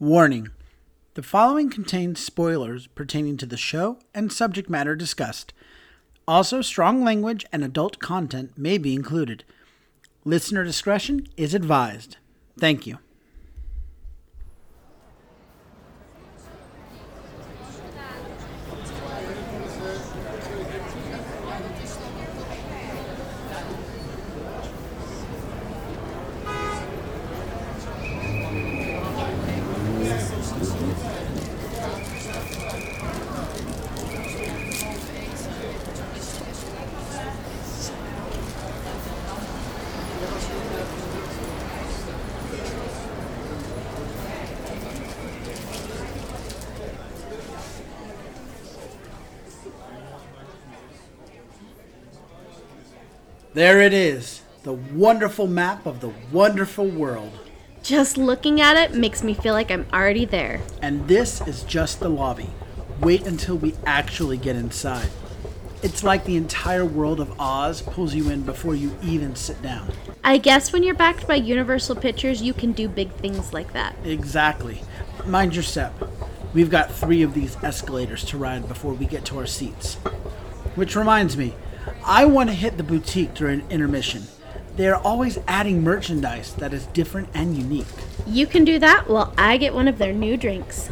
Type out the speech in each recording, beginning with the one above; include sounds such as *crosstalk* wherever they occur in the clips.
Warning The following contains spoilers pertaining to the show and subject matter discussed. Also, strong language and adult content may be included. Listener discretion is advised. Thank you. There it is, the wonderful map of the wonderful world. Just looking at it makes me feel like I'm already there. And this is just the lobby. Wait until we actually get inside. It's like the entire world of Oz pulls you in before you even sit down. I guess when you're backed by Universal Pictures, you can do big things like that. Exactly. Mind your step. We've got three of these escalators to ride before we get to our seats. Which reminds me, I want to hit the boutique during intermission. They are always adding merchandise that is different and unique. You can do that while I get one of their new drinks.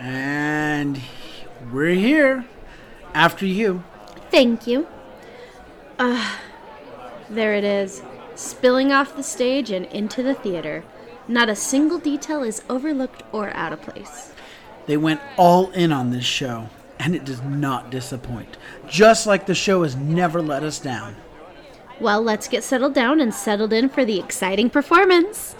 And we're here. After you. Thank you. There it is, spilling off the stage and into the theater. Not a single detail is overlooked or out of place. They went all in on this show, and it does not disappoint. Just like the show has never let us down. Well, let's get settled down and settled in for the exciting performance.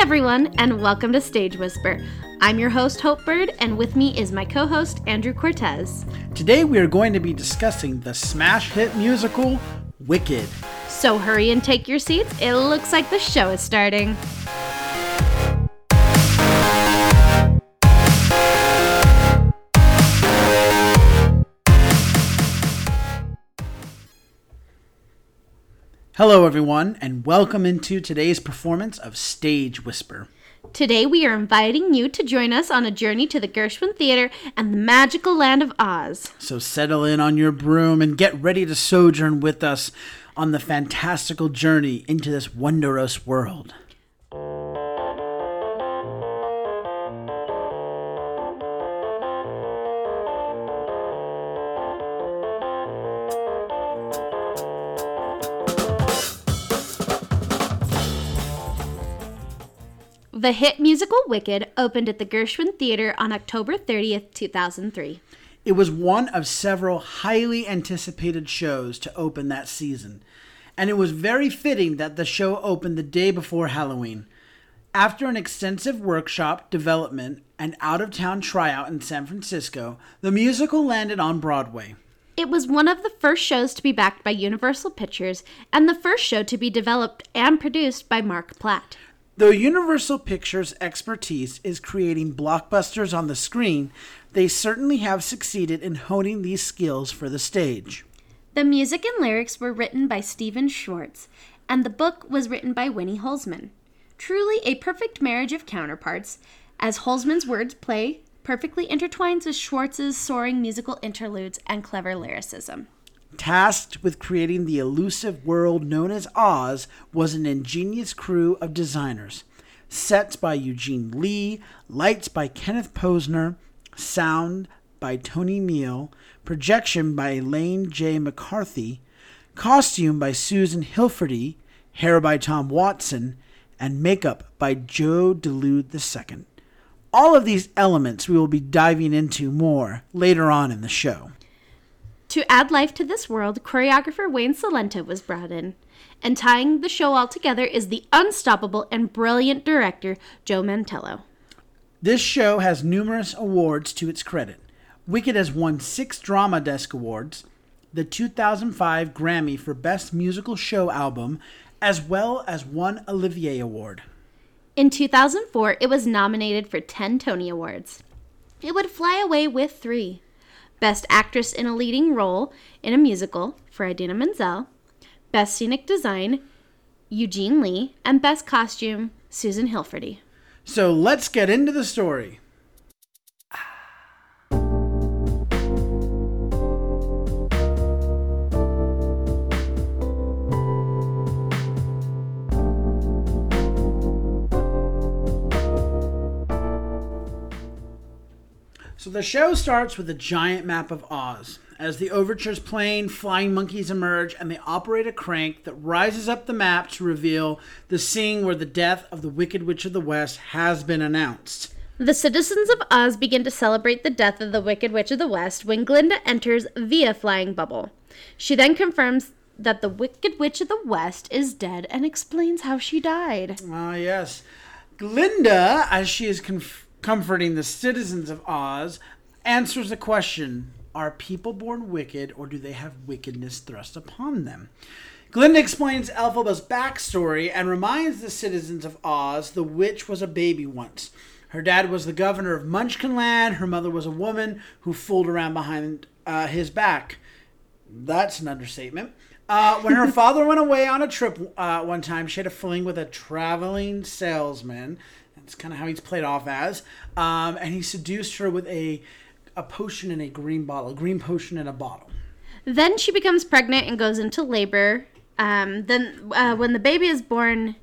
Hi, everyone, and welcome to Stage Whisper. I'm your host, Hope Bird, and with me is my co host, Andrew Cortez. Today we are going to be discussing the smash hit musical Wicked. So hurry and take your seats. It looks like the show is starting. Hello, everyone, and welcome into today's performance of Stage Whisper. Today, we are inviting you to join us on a journey to the Gershwin Theater and the magical land of Oz. So settle in on your broom and get ready to sojourn with us on the fantastical journey into this wondrous world. The hit musical Wicked opened at the Gershwin Theater on October 30th, 2003. It was one of several highly anticipated shows to open that season, and it was very fitting that the show opened the day before Halloween. After an extensive workshop, development, and out of town tryout in San Francisco, the musical landed on Broadway. It was one of the first shows to be backed by Universal Pictures and the first show to be developed and produced by Mark Platt. Though Universal Pictures' expertise is creating blockbusters on the screen, they certainly have succeeded in honing these skills for the stage. The music and lyrics were written by Stephen Schwartz, and the book was written by Winnie Holzman. Truly a perfect marriage of counterparts, as Holzman's words play perfectly intertwines with Schwartz's soaring musical interludes and clever lyricism. Tasked with creating the elusive world known as Oz was an ingenious crew of designers. Sets by Eugene Lee, lights by Kenneth Posner, sound by Tony Meola, projection by Elaine J. McCarthy, costume by Susan Hilferty, hair by Tom Watson, and makeup by Joe Dulude II. All of these elements we will be diving into more later on in the show. To add life to this world, choreographer Wayne Cilento was brought in. And tying the show all together is the unstoppable and brilliant director, Joe Mantello. This show has numerous awards to its credit. Wicked has won six Drama Desk Awards, the 2005 Grammy for Best Musical Show Album, as well as one Olivier Award. In 2004, it was nominated for 10 Tony Awards. It would fly away with three Best Actress in a Leading Role in a Musical for Idina Menzel, Best Scenic Design, Eugene Lee, and Best Costume, Susan Hilferty. So let's get into the story. So the show starts with a giant map of Oz. As the overture's playing, flying monkeys emerge and they operate a crank that rises up the map to reveal the scene where the death of the Wicked Witch of the West has been announced. The citizens of Oz begin to celebrate the death of the Wicked Witch of the West when Glinda enters via flying bubble. She then confirms that the Wicked Witch of the West is dead and explains how she died. Ah, yes. Glinda, as she is conf- comforting the citizens of Oz, answers the question Are people born wicked, or do they have wickedness thrust upon them? Glinda explains Elphaba's backstory and reminds the citizens of Oz the witch was a baby once. Her dad was the governor of Munchkinland. Her mother was a woman who fooled around behind uh, his back. That's an understatement. Uh, when her *laughs* father went away on a trip uh, one time, she had a fling with a traveling salesman. That's kind of how he's played off as. Um, and he seduced her with a a potion in a green bottle, a green potion in a bottle. Then she becomes pregnant and goes into labor. Um, then, uh, when the baby is born,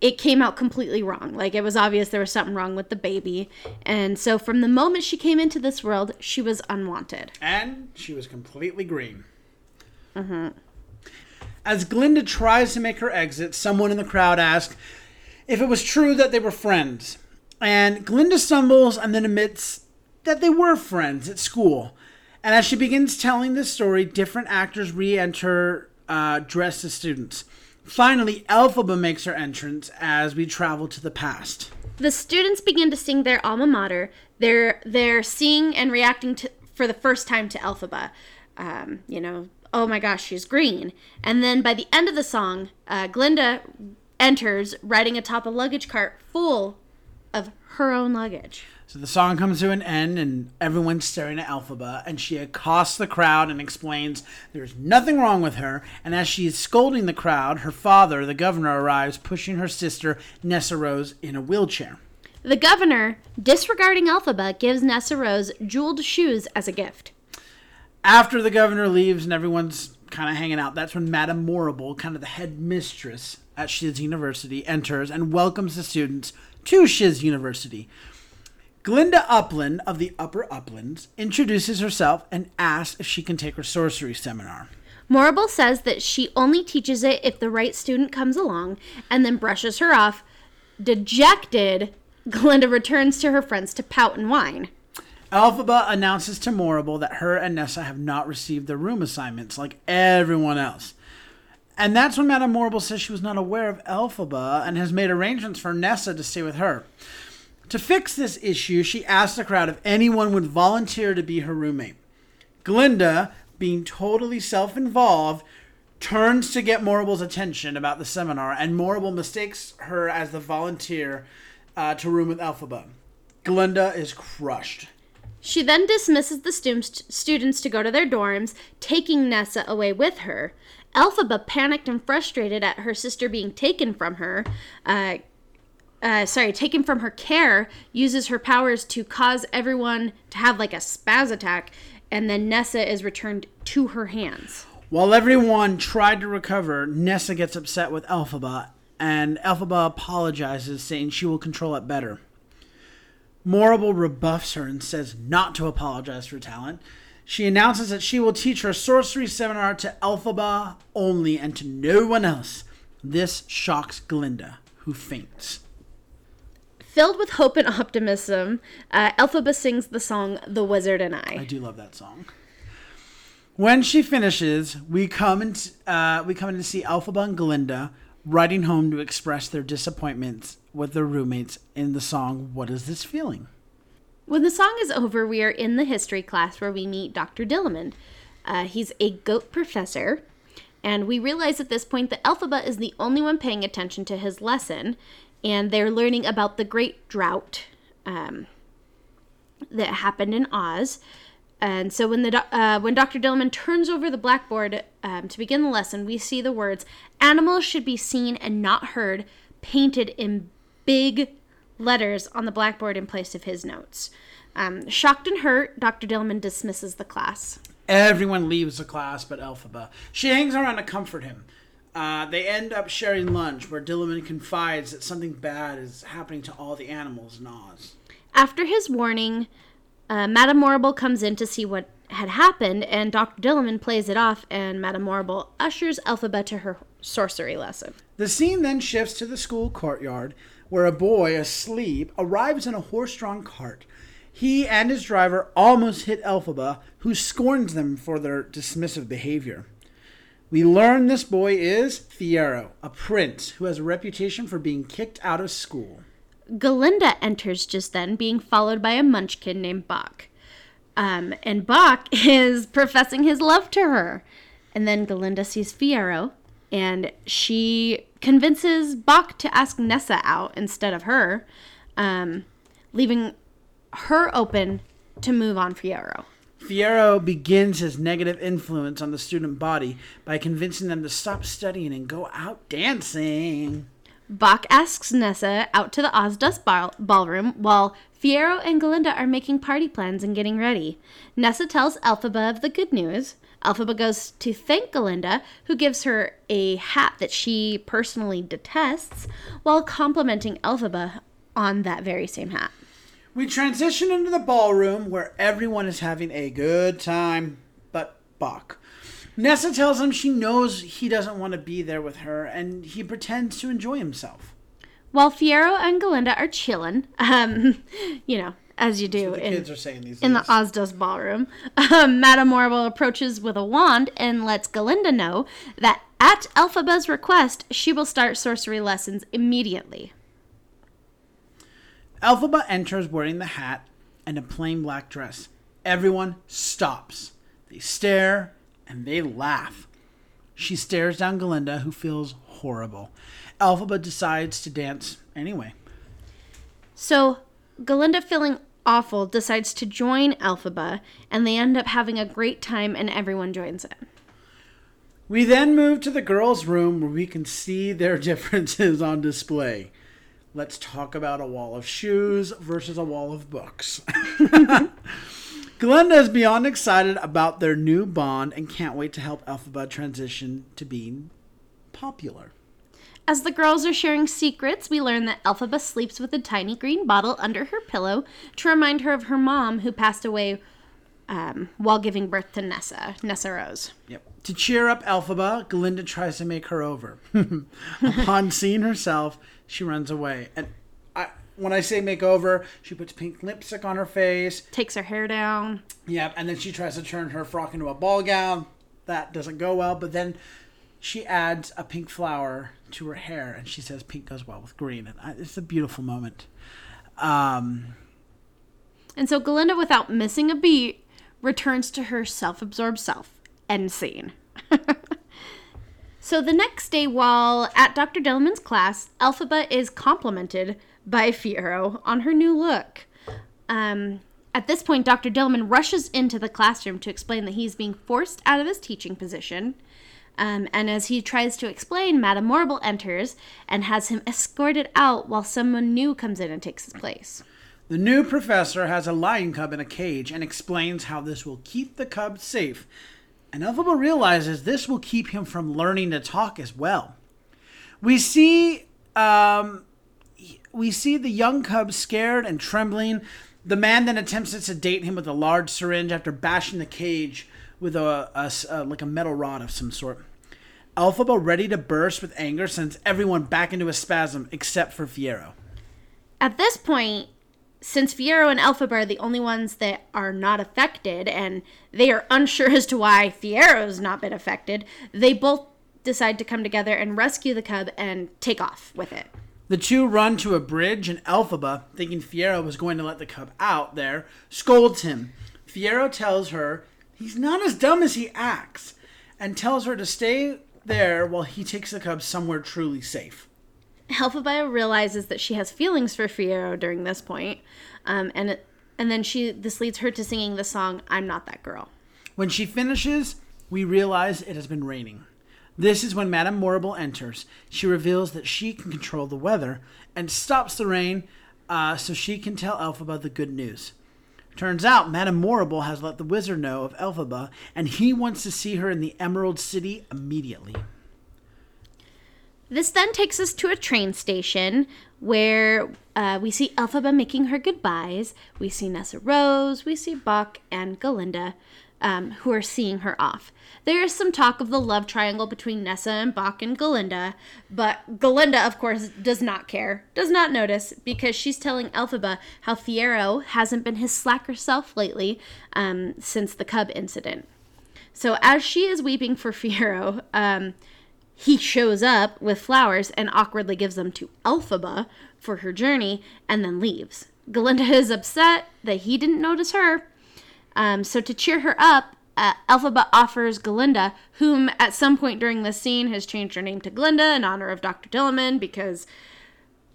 it came out completely wrong. Like, it was obvious there was something wrong with the baby. And so, from the moment she came into this world, she was unwanted. And she was completely green. As Glinda tries to make her exit, someone in the crowd asks if it was true that they were friends. And Glinda stumbles and then admits that they were friends at school. And as she begins telling this story, different actors re enter uh, dressed as students. Finally, Elphaba makes her entrance as we travel to the past. The students begin to sing their alma mater. They're they're seeing and reacting to for the first time to Elphaba. Um, you know, oh my gosh, she's green. And then by the end of the song, uh, Glinda enters riding atop a luggage cart full of her own luggage. So the song comes to an end, and everyone's staring at Elphaba, and she accosts the crowd and explains there's nothing wrong with her. And as she is scolding the crowd, her father, the governor, arrives, pushing her sister, Nessa Rose, in a wheelchair. The governor, disregarding Elphaba, gives Nessa Rose jeweled shoes as a gift. After the governor leaves and everyone's kind of hanging out, that's when Madame Morrible, kind of the head mistress at Shiz University, enters and welcomes the students to Shiz University. Glinda Upland of the Upper Uplands introduces herself and asks if she can take her sorcery seminar. Morrible says that she only teaches it if the right student comes along and then brushes her off. Dejected, Glinda returns to her friends to pout and whine. Elphaba announces to Morrible that her and Nessa have not received their room assignments like everyone else. And that's when Madame Morrible says she was not aware of Elphaba and has made arrangements for Nessa to stay with her. To fix this issue, she asks the crowd if anyone would volunteer to be her roommate. Glinda, being totally self involved, turns to get Morrible's attention about the seminar, and Morrible mistakes her as the volunteer uh, to room with Elphaba. Glinda is crushed. She then dismisses the stu- students to go to their dorms, taking Nessa away with her. Elphaba, panicked and frustrated at her sister being taken from her, uh, uh, sorry, taken from her care, uses her powers to cause everyone to have like a spaz attack, and then Nessa is returned to her hands. While everyone tried to recover, Nessa gets upset with Elphaba, and Elphaba apologizes, saying she will control it better. Morrible rebuffs her and says not to apologize for talent. She announces that she will teach her sorcery seminar to Elphaba only and to no one else. This shocks Glinda, who faints. Filled with hope and optimism, uh, Elphaba sings the song "The Wizard and I." I do love that song. When she finishes, we come in, uh, we come in to see Elphaba and Glinda riding home to express their disappointments with their roommates in the song "What Is This Feeling." When the song is over, we are in the history class where we meet Dr. Dillamond. Uh, he's a goat professor, and we realize at this point that Elphaba is the only one paying attention to his lesson, and they're learning about the great drought um, that happened in Oz. And so when the uh, when Dr. Dillamond turns over the blackboard um, to begin the lesson, we see the words "Animals should be seen and not heard" painted in big letters on the blackboard in place of his notes. Um, shocked and hurt, Dr. Dillamond dismisses the class. Everyone leaves the class but Elphaba. She hangs around to comfort him. Uh, they end up sharing lunch, where Dillamond confides that something bad is happening to all the animals in Oz. After his warning, uh, Madame Morrible comes in to see what had happened, and Dr. Dillamond plays it off, and Madame Morrible ushers Elphaba to her sorcery lesson. The scene then shifts to the school courtyard, where a boy asleep arrives in a horse-drawn cart. He and his driver almost hit Elphaba, who scorns them for their dismissive behavior. We learn this boy is Fiyero, a prince who has a reputation for being kicked out of school. Galinda enters just then, being followed by a munchkin named Boq. Um, and Boq *laughs* is professing his love to her. And then Galinda sees Fiyero, and she convinces Boq to ask Nessa out instead of her, um, leaving her open to move on Fiyero. Fiyero begins his negative influence on the student body by convincing them to stop studying and go out dancing. Boq asks Nessa out to the Ozdust ball- ballroom while Fiyero and Galinda are making party plans and getting ready. Nessa tells Elphaba of the good news. Elphaba goes to thank Galinda, who gives her a hat that she personally detests, while complimenting Elphaba on that very same hat. We transition into the ballroom where everyone is having a good time, but Boq. Nessa tells him she knows he doesn't want to be there with her, and he pretends to enjoy himself. While Fiyero and Galinda are chilling, *laughs* um, you know, as you do The in, kids are saying these in the. Ozdust ballroom, *laughs* um, Madame Morrible approaches with a wand and lets Galinda know that at Elphaba's request, she will start sorcery lessons immediately. Elphaba enters wearing the hat and a plain black dress. Everyone stops. They stare and they laugh. She stares down Galinda, who feels horrible. Elphaba decides to dance anyway. So Galinda, feeling awful, decides to join Elphaba, and they end up having a great time, and everyone joins in. We then move to the girls' room where we can see their *laughs* differences on display. Let's talk about a wall of shoes versus a wall of books. *laughs* Glinda is beyond excited about their new bond and can't wait to help Elphaba transition to being popular. As the girls are sharing secrets, we learn that Elphaba sleeps with a tiny green bottle under her pillow to remind her of her mom who passed away um, while giving birth to Nessa, Nessa Rose. Yep. To cheer up Elphaba, Glinda tries to make her over. *laughs* Upon seeing herself, she runs away. And I, when I say make over, she puts pink lipstick on her face. Takes her hair down. Yep. And then she tries to turn her frock into a ball gown. That doesn't go well. But then she adds a pink flower to her hair, and she says pink goes well with green. And I, it's a beautiful moment. Um, And so Galinda, without missing a beat, returns to her self absorbed self. End scene. *laughs* so the next day, while at Dr. Dillamond's class, Elphaba is complimented by Fiyero on her new look. Um, at this point, Dr. Dillamond rushes into the classroom to explain that he's being forced out of his teaching position. Um, and as he tries to explain, Madame Morrible enters and has him escorted out while someone new comes in and takes his place. The new professor has a lion cub in a cage and explains how this will keep the cub safe. And Elphaba realizes this will keep him from learning to talk as well. We see um, we see the young cub scared and trembling. The man then attempts to sedate him with a large syringe after bashing the cage with a uh, like a metal rod of some sort. Elphaba, ready to burst with anger, sends everyone back into a spasm except for Fiyero. At this point, since Fiyero and Elphaba are the only ones that are not affected, and they are unsure as to why Fiyero's not been affected, they both decide to come together and rescue the cub and take off with it. The two run to a bridge, and Elphaba, thinking Fiyero was going to let the cub out there, scolds him. Fiyero tells her he's not as dumb as he acts, and tells her to stay there while he takes the cubs somewhere truly safe. Elphaba realizes that she has feelings for Fiyero during this point, um, and it, and then she this leads her to singing the song "I'm Not That Girl." When she finishes, we realize it has been raining. This is when Madame Morrible enters. She reveals that she can control the weather and stops the rain uh, so she can tell Elphaba the good news. Turns out Madame Morrible has let the wizard know of Elphaba, and he wants to see her in the Emerald City immediately. This then takes us to a train station where uh, we see Elphaba making her goodbyes. We see Nessa Rose, we see Boq and Galinda, um, who are seeing her off. There is some talk of the love triangle between Nessa and Boq and Galinda, but Galinda, of course, does not care, does not notice, because she's telling Elphaba how Fiyero hasn't been his slacker self lately um, since the cub incident. So as she is weeping for *laughs* Fiyero, um, he shows up with flowers and awkwardly gives them to Elphaba for her journey and then leaves. Galinda is upset that he didn't notice her. Um, so to cheer her up, uh, Elphaba offers Glinda, whom at some point during this scene has changed her name to Glinda in honor of Dr. Dillamond because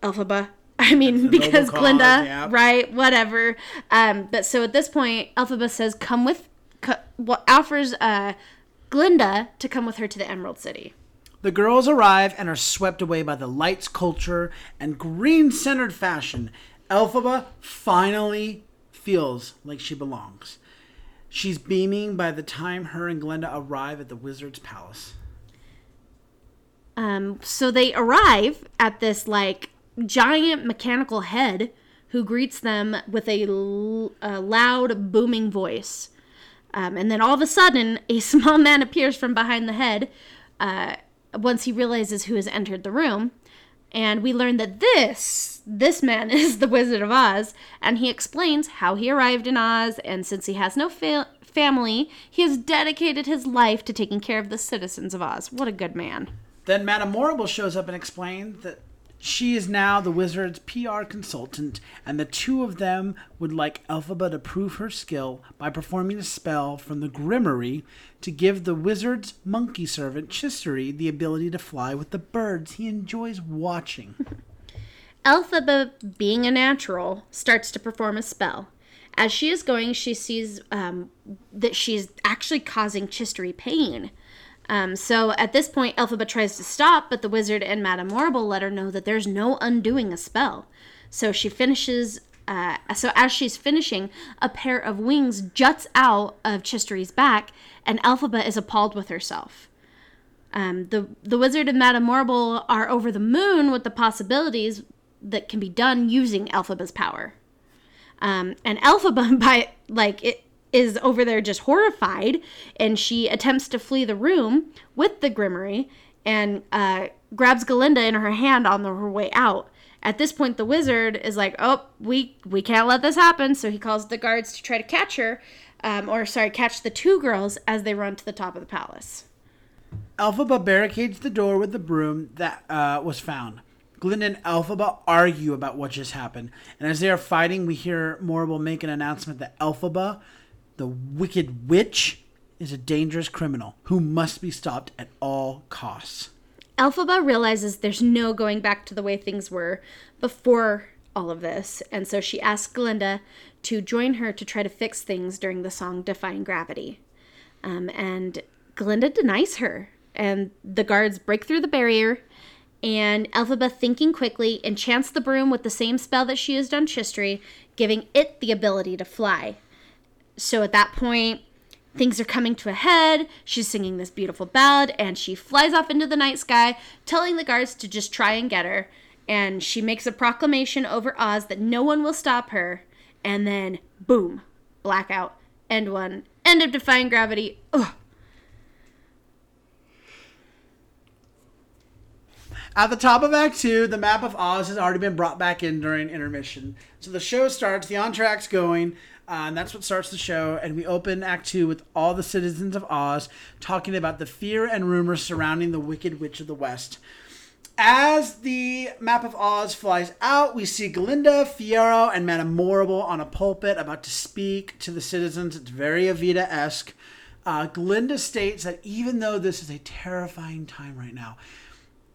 Elphaba. *laughs* I mean, because cause, Glinda, yeah. right? Whatever. Um, but so at this point, Elphaba says, "Come with," co- well, offers uh, Glinda to come with her to the Emerald City. The girls arrive and are swept away by the lights, culture, and green centered fashion. Elphaba finally feels like she belongs. She's beaming by the time her and Glinda arrive at the wizard's palace. Um, so they arrive at this like giant mechanical head who greets them with a, l- a loud, booming voice. Um, and then all of a sudden, a *laughs* small man appears from behind the head uh, once he realizes who has entered the room. And we learn that this this man *laughs* is the Wizard of Oz, and he explains how he arrived in Oz. And since he has no fa- family, he has dedicated his life to taking care of the citizens of Oz. What a good man! Then Madame Morrible shows up and explains that she is now the wizard's PR consultant, and the two of them would like Elphaba to prove her skill by performing a spell from the Grimmerie to give the wizard's monkey servant Chistery the ability to fly with the birds he enjoys watching. *laughs* Elphaba, being a natural, starts to perform a spell. As she is going, she sees um, that she's actually causing Chistery pain. Um, so at this point, Elphaba tries to stop, but the wizard and Madame Morrible let her know that there's no undoing a spell. So she finishes. Uh, so as she's finishing, a pair of wings juts out of Chistery's back, and Elphaba is appalled with herself. Um, the the wizard and Madame Morrible are over the moon with the possibilities that can be done using Elphaba's power. Um, and Elphaba, *laughs* by like it is over there just horrified, and she attempts to flee the room with the Grimmerie and uh, grabs Galinda in her hand on the, her way out. At this point, the wizard is like, "Oh, we we can't let this happen." So he calls the guards to try to catch her, um, or sorry, catch the two girls as they run to the top of the palace. Elphaba barricades the door with the broom that uh, was found. Glinda and Elphaba argue about what just happened, and as they are fighting, we hear Morrible make an announcement that Elphaba, the wicked witch, is a dangerous criminal who must be stopped at all costs. Elphaba realizes there's no going back to the way things were before all of this, and so she asks Glinda to join her to try to fix things during the song Defying Gravity. Um, and Glinda denies her, and the guards break through the barrier. And Elphaba, thinking quickly, enchants the broom with the same spell that she used on Chistery, giving it the ability to fly. So at that point, things are coming to a head. She's singing this beautiful ballad and she flies off into the night sky, telling the guards to just try and get her. And she makes a proclamation over Oz that no one will stop her. And then, boom, blackout. End one. End of Defying Gravity. Ugh. At the top of Act Two, the map of Oz has already been brought back in during intermission. So the show starts, the entr'acte's going, uh, and that's what starts the show. And we open Act Two with all the citizens of Oz talking about the fear and rumors surrounding the Wicked Witch of the West. As the map of Oz flies out, we see Glinda, Fiyero, and Madame Morrible on a pulpit about to speak to the citizens. It's very Evita esque. Uh, Glinda states that even though this is a terrifying time right now,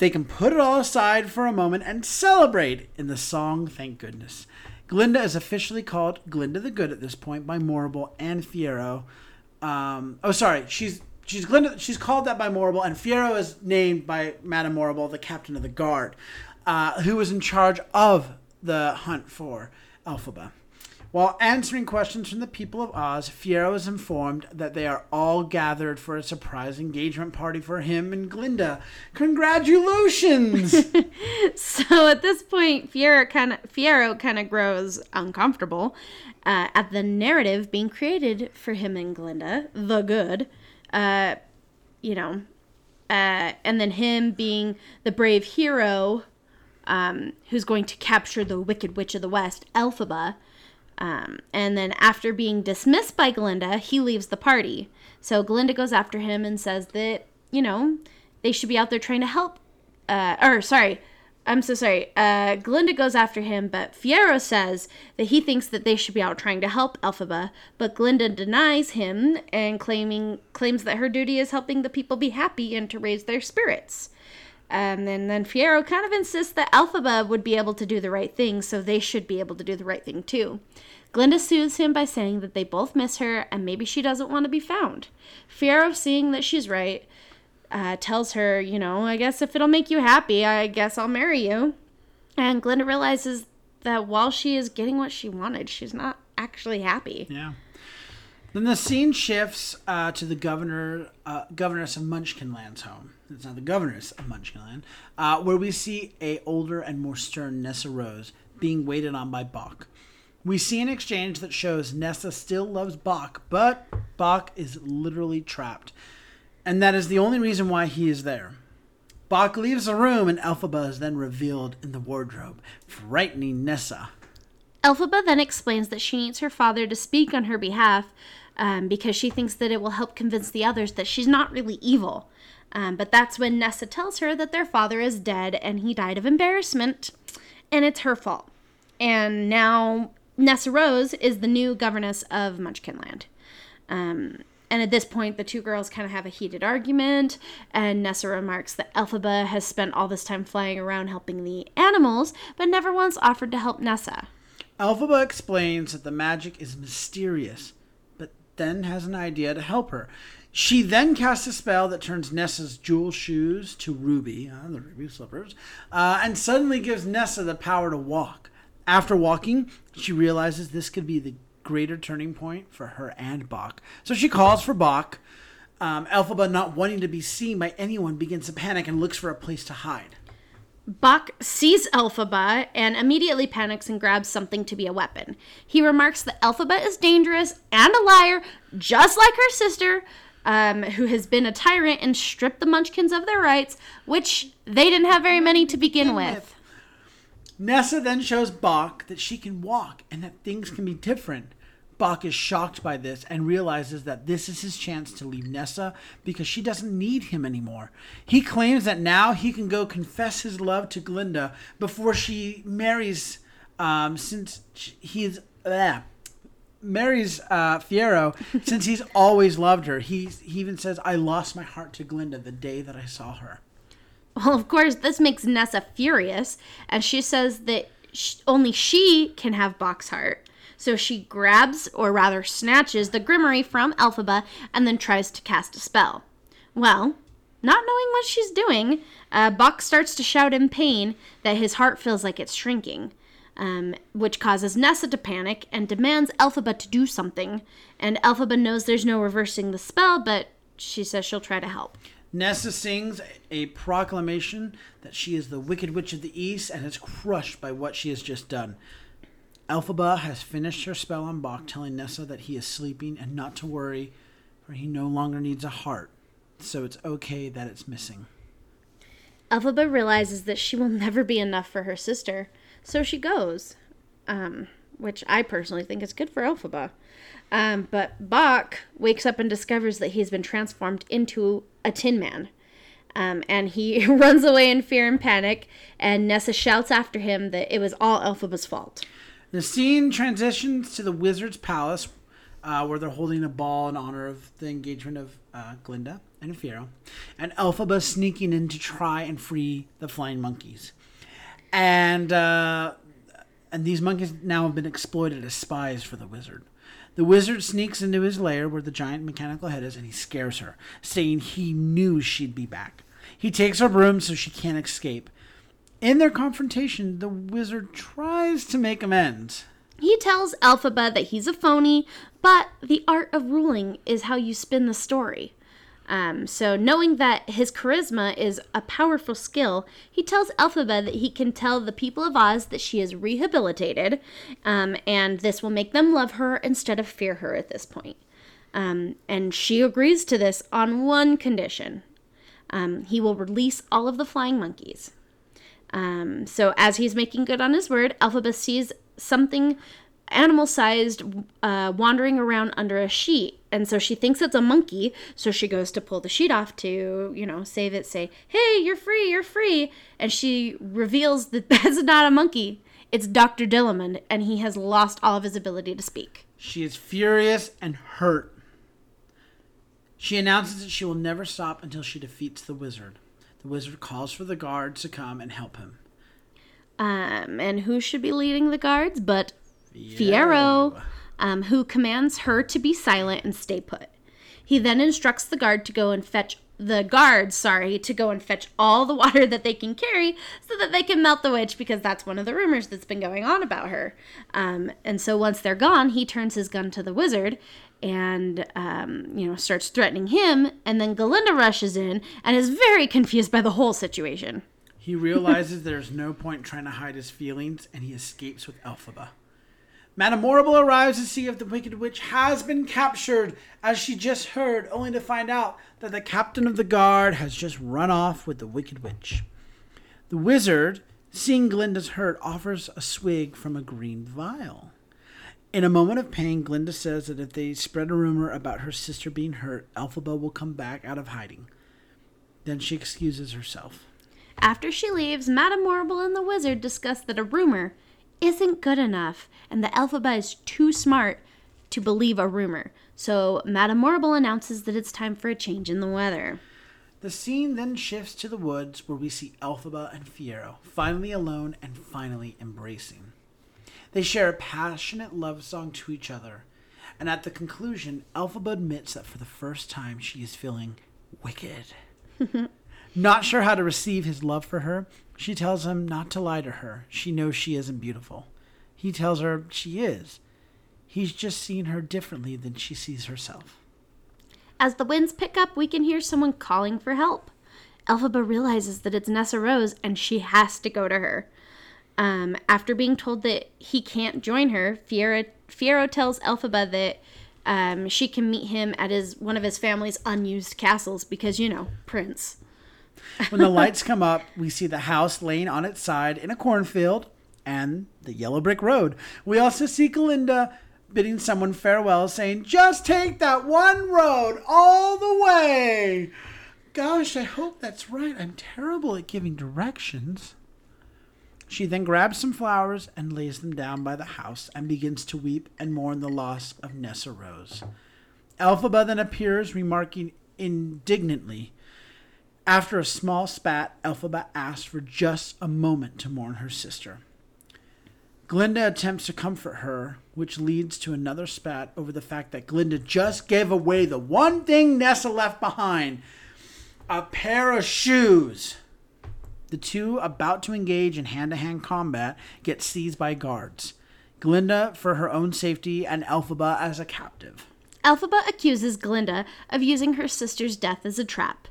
they can put it all aside for a moment and celebrate in the song Thank Goodness. Glinda is officially called Glinda the Good at this point by Morrible and Fiyero. Um, oh, sorry, she's she's Glinda. She's called that by Morrible, and Fiyero is named by Madame Morrible, the captain of the guard, uh, who was in charge of the hunt for Elphaba. While answering questions from the people of Oz, Fiyero is informed that they are all gathered for a surprise engagement party for him and Glinda. Congratulations! *laughs* so at this point, Fiyero kind of Fiyero kind of grows uncomfortable uh, at the narrative being created for him and Glinda, the good. Uh, you know, uh, and then him being the brave hero um, who's going to capture the Wicked Witch of the West, Elphaba. Um, and then after being dismissed by Glinda, he leaves the party. So Glinda goes after him and says that, you know, they should be out there trying to help. Uh, or, sorry, I'm so sorry. Uh, Glinda goes after him, but Fiyero says that he thinks that they should be out trying to help Elphaba, but Glinda denies him and claiming claims that her duty is helping the people be happy and to raise their spirits. Um, and then Fiyero kind of insists that Elphaba would be able to do the right thing, so they should be able to do the right thing too. Glinda soothes him by saying that they both miss her and maybe she doesn't want to be found. Fiyero, seeing that she's right, uh, tells her, you know, I guess if it'll make you happy, I guess I'll marry you. And Glinda realizes that while she is getting what she wanted, she's not actually happy. Yeah. Then the scene shifts uh, to the governor, uh, governess of Munchkinland's home. It's not the governess of Munchkinland, uh, where we see a older and more stern Nessa Rose being waited on by Boq. We see an exchange that shows Nessa still loves Boq, but Boq is literally trapped, and that is the only reason why he is there. Boq leaves the room, and Elphaba is then revealed in the wardrobe, frightening Nessa. Elphaba then explains that she needs her father to speak on her behalf um, because she thinks that it will help convince the others that she's not really evil. Um, but that's when Nessa tells her that their father is dead and he died of embarrassment, and it's her fault. And now Nessa Rose is the new governess of Munchkinland. Um, and at this point, the two girls kind of have a heated argument, and Nessa remarks that Elphaba has spent all this time flying around helping the animals, but never once offered to help Nessa. Elphaba explains that the magic is mysterious, but then has an idea to help her. She then casts a spell that turns Nessa's jewel shoes to ruby, uh, the ruby slippers, uh, and suddenly gives Nessa the power to walk. After walking, she realizes this could be the greater turning point for her and Boq. So she calls for Boq. Um, Elphaba, not wanting to be seen by anyone, begins to panic and looks for a place to hide. Boq sees Elphaba and immediately panics and grabs something to be a weapon. He remarks that Elphaba is dangerous and a liar, just like her sister, um, who has been a tyrant and stripped the Munchkins of their rights, which they didn't have very many to begin with. Nessa then shows Boq that she can walk and that things can be different. Boq is shocked by this and realizes that this is his chance to leave Nessa because she doesn't need him anymore. He claims that now he can go confess his love to Glinda before she marries, um, since he's uh, marries uh, Fiyero, *laughs* since he's always loved her. He he even says, "I lost my heart to Glinda the day that I saw her." Well, of course, this makes Nessa furious, and she says that sh- only she can have Boq's heart. So she grabs, or rather snatches, the Grimoire from Elphaba and then tries to cast a spell. Well, not knowing what she's doing, uh, starts to shout in pain that his heart feels like it's shrinking, um, which causes Nessa to panic and demands Elphaba to do something. And Elphaba knows there's no reversing the spell, but she says she'll try to help. Nessa sings a proclamation that she is the Wicked Witch of the East and is crushed by what she has just done. Elphaba has finished her spell on Boq, telling Nessa that he is sleeping and not to worry, for he no longer needs a heart, so it's okay that it's missing. Elphaba realizes that she will never be enough for her sister, so she goes, um, which I personally think is good for Elphaba. Um, but Boq wakes up and discovers that he's been transformed into a Tin Man. Um, and he *laughs* runs away in fear and panic, and Nessa shouts after him that it was all Elphaba's fault. The scene transitions to the wizard's palace, uh, where they're holding a ball in honor of the engagement of uh, Glinda and Fiyero, and Elphaba sneaking in to try and free the flying monkeys. And uh, and these monkeys now have been exploited as spies for the wizard. The wizard sneaks into his lair where the giant mechanical head is and he scares her, saying he knew she'd be back. He takes her broom so she can't escape. In their confrontation, the wizard tries to make amends. He tells Elphaba that he's a phony, but the art of ruling is how you spin the story. Um, so, knowing that his charisma is a powerful skill, he tells Elphaba that he can tell the people of Oz that she is rehabilitated, um, and this will make them love her instead of fear her at this point. Um, and she agrees to this on one condition um, he will release all of the flying monkeys. Um, so, as he's making good on his word, Elphaba sees something animal sized uh, wandering around under a sheet. And so she thinks it's a monkey. So she goes to pull the sheet off to, you know, save it, say, hey, you're free, you're free. And she reveals that *laughs* that's not a monkey. It's Dr. Dillamond, and he has lost all of his ability to speak. She is furious and hurt. She announces that she will never stop until she defeats the wizard. The wizard calls for the guards to come and help him. Um, and who should be leading the guards but Fiyero, um, who commands her to be silent and stay put. He then instructs the guard to go and fetch the guards, sorry, to go and fetch all the water that they can carry so that they can melt the witch because that's one of the rumors that's been going on about her. Um, and so once they're gone, he turns his gun to the wizard and um, you know starts threatening him and then Galinda rushes in and is very confused by the whole situation. He realizes there's no point trying to hide his feelings and he escapes with Elphaba. Madame Morrible arrives to see if the Wicked Witch has been captured, as she just heard, only to find out that the captain of the guard has just run off with the Wicked Witch. The wizard, seeing Glinda's hurt, offers a swig from a green vial. In a moment of pain, Glinda says that if they spread a rumor about her sister being hurt, Elphaba will come back out of hiding. Then she excuses herself. After she leaves, Madame Morrible and the wizard discuss that a rumor isn't good enough, and the Elphaba is too smart to believe a rumor. So Madame Morrible announces that it's time for a change in the weather. The scene then shifts to the woods where we see Elphaba and Fiyero finally alone and finally embracing. They share a passionate love song to each other, and at the conclusion, Elphaba admits that for the first time she is feeling wicked. *laughs* Not sure how to receive his love for her, she tells him not to lie to her. She knows she isn't beautiful. He tells her she is. He's just seen her differently than she sees herself. As the winds pick up, we can hear someone calling for help. Elphaba realizes that it's Nessa Rose and she has to go to her. Um, after being told that he can't join her, Fiyero, Fiyero tells Elphaba that um, she can meet him at his one of his family's unused castles because, you know, Prince. When the lights come up, we see the house laying on its side in a cornfield and the yellow brick road. We also see Galinda bidding someone farewell, saying, Just take that one road all the way. Gosh, I hope that's right. I'm terrible at giving directions. She then grabs some flowers and lays them down by the house and begins to weep and mourn the loss of Nessa Rose. Elphaba then appears, remarking indignantly, after a small spat, Elphaba asks for just a moment to mourn her sister. Glinda attempts to comfort her, which leads to another spat over the fact that Glinda just gave away the one thing Nessa left behind a pair of shoes. The two, about to engage in hand to hand combat, get seized by guards. Glinda for her own safety, and Elphaba as a captive. Elphaba accuses Glinda of using her sister's death as a trap.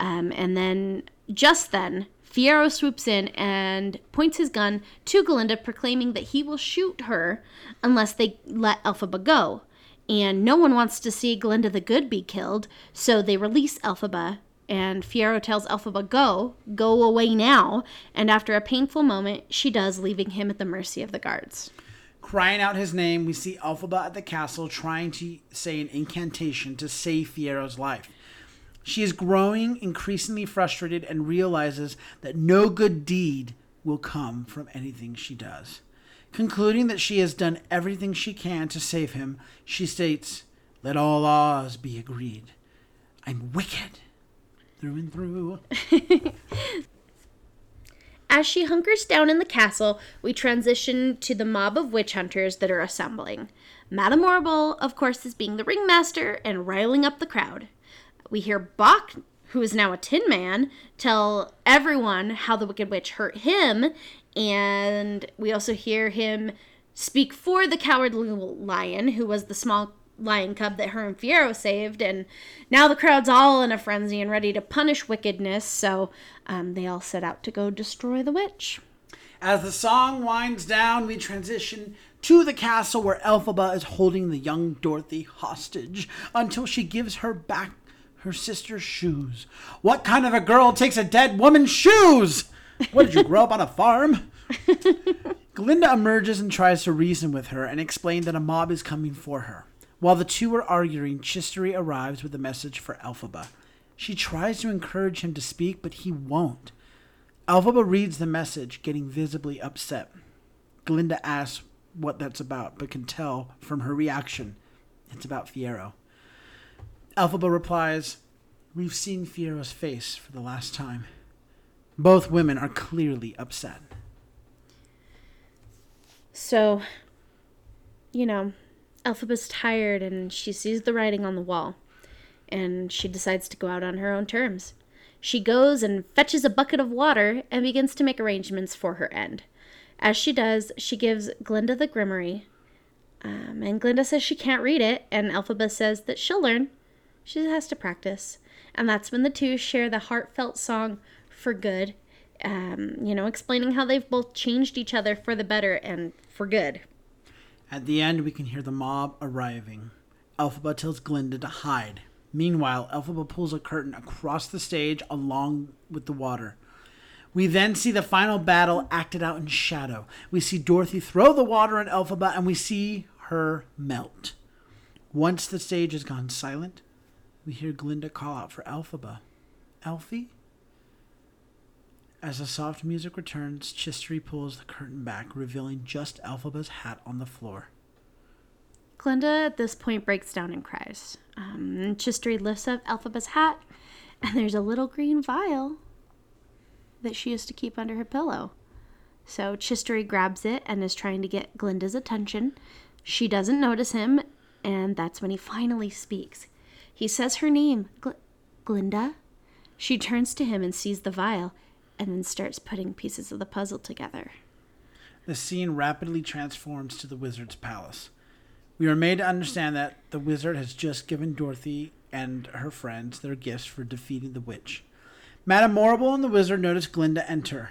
Um, and then, just then, Fiyero swoops in and points his gun to Galinda, proclaiming that he will shoot her unless they let Elphaba go. And no one wants to see Glinda the Good be killed, so they release Elphaba And Fiyero tells Elphaba, Go, go away now. And after a painful moment, she does, leaving him at the mercy of the guards. Crying out his name, we see Elphaba at the castle trying to say an incantation to save Fiyero's life. She is growing increasingly frustrated and realizes that no good deed will come from anything she does. Concluding that she has done everything she can to save him, she states, Let all Oz be agreed. I'm wicked through and through. *laughs* As she hunkers down in the castle, we transition to the mob of witch hunters that are assembling. Madame Morrible, of course, is being the ringmaster and riling up the crowd. We hear Boq, who is now a tin man, tell everyone how the Wicked Witch hurt him, and we also hear him speak for the cowardly lion, who was the small lion cub that her and Fiyero saved, and now the crowd's all in a frenzy and ready to punish wickedness, so um, they all set out to go destroy the witch. As the song winds down, we transition to the castle where Elphaba is holding the young Dorothy hostage until she gives her back her sister's shoes. What kind of a girl takes a dead woman's shoes? What did you grow up on a farm? *laughs* Glinda emerges and tries to reason with her and explain that a mob is coming for her. While the two are arguing, Chistery arrives with a message for Elphaba. She tries to encourage him to speak, but he won't. Elphaba reads the message, getting visibly upset. Glinda asks what that's about, but can tell from her reaction it's about Fiyero. Elphaba replies, We've seen Fiyero's face for the last time. Both women are clearly upset. So, you know, Elphaba's tired and she sees the writing on the wall. And she decides to go out on her own terms. She goes and fetches a bucket of water and begins to make arrangements for her end. As she does, she gives Glinda the Grimmerie. Um, and Glinda says she can't read it, and Elphaba says that she'll learn. She has to practice. And that's when the two share the heartfelt song for good, um, you know, explaining how they've both changed each other for the better and for good. At the end, we can hear the mob arriving. Elphaba tells Glinda to hide. Meanwhile, Elphaba pulls a curtain across the stage along with the water. We then see the final battle acted out in shadow. We see Dorothy throw the water at Elphaba and we see her melt. Once the stage has gone silent, we hear Glinda call out for Elphaba. Elfie? As the soft music returns, Chistery pulls the curtain back, revealing just Elphaba's hat on the floor. Glinda at this point breaks down and cries. Um, lifts up Elphaba's hat, and there's a little green vial that she used to keep under her pillow. So Chistery grabs it and is trying to get Glinda's attention. She doesn't notice him, and that's when he finally speaks. He says her name, Gl- Glinda. She turns to him and sees the vial, and then starts putting pieces of the puzzle together. The scene rapidly transforms to the wizard's palace. We are made to understand that the wizard has just given Dorothy and her friends their gifts for defeating the witch. Madame Morrible and the wizard notice Glinda enter.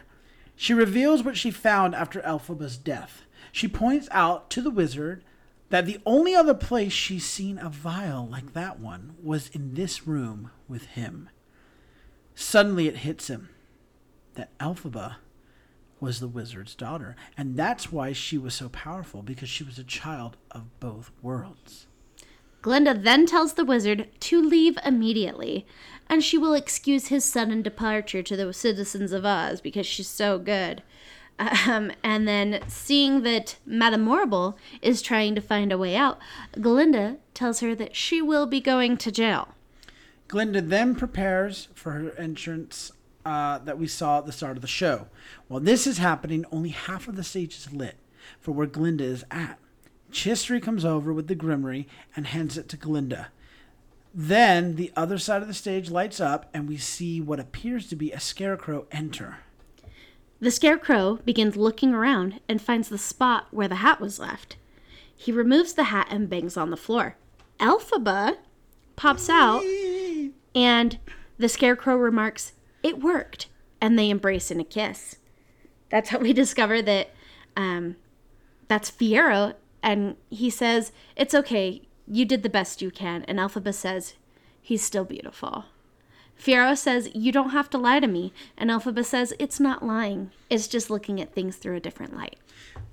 She reveals what she found after Elphaba's death. She points out to the wizard that the only other place she's seen a vial like that one was in this room with him. Suddenly it hits him that Elphaba was the wizard's daughter, and that's why she was so powerful because she was a child of both worlds. Glinda then tells the wizard to leave immediately, and she will excuse his sudden departure to the citizens of Oz because she's so good. Um, and then, seeing that Madame Morrible is trying to find a way out, Glinda tells her that she will be going to jail. Glinda then prepares for her entrance uh, that we saw at the start of the show. While this is happening, only half of the stage is lit for where Glinda is at. Chistery comes over with the Grimmerie and hands it to Glinda. Then the other side of the stage lights up, and we see what appears to be a scarecrow enter. The scarecrow begins looking around and finds the spot where the hat was left. He removes the hat and bangs on the floor. Elphaba pops out, and the scarecrow remarks, It worked. And they embrace in a kiss. That's how we *laughs* discover that um, that's Fiyero. And he says, It's okay. You did the best you can. And Elphaba says, He's still beautiful. Fiyero says, You don't have to lie to me. And Elphaba says, It's not lying, it's just looking at things through a different light.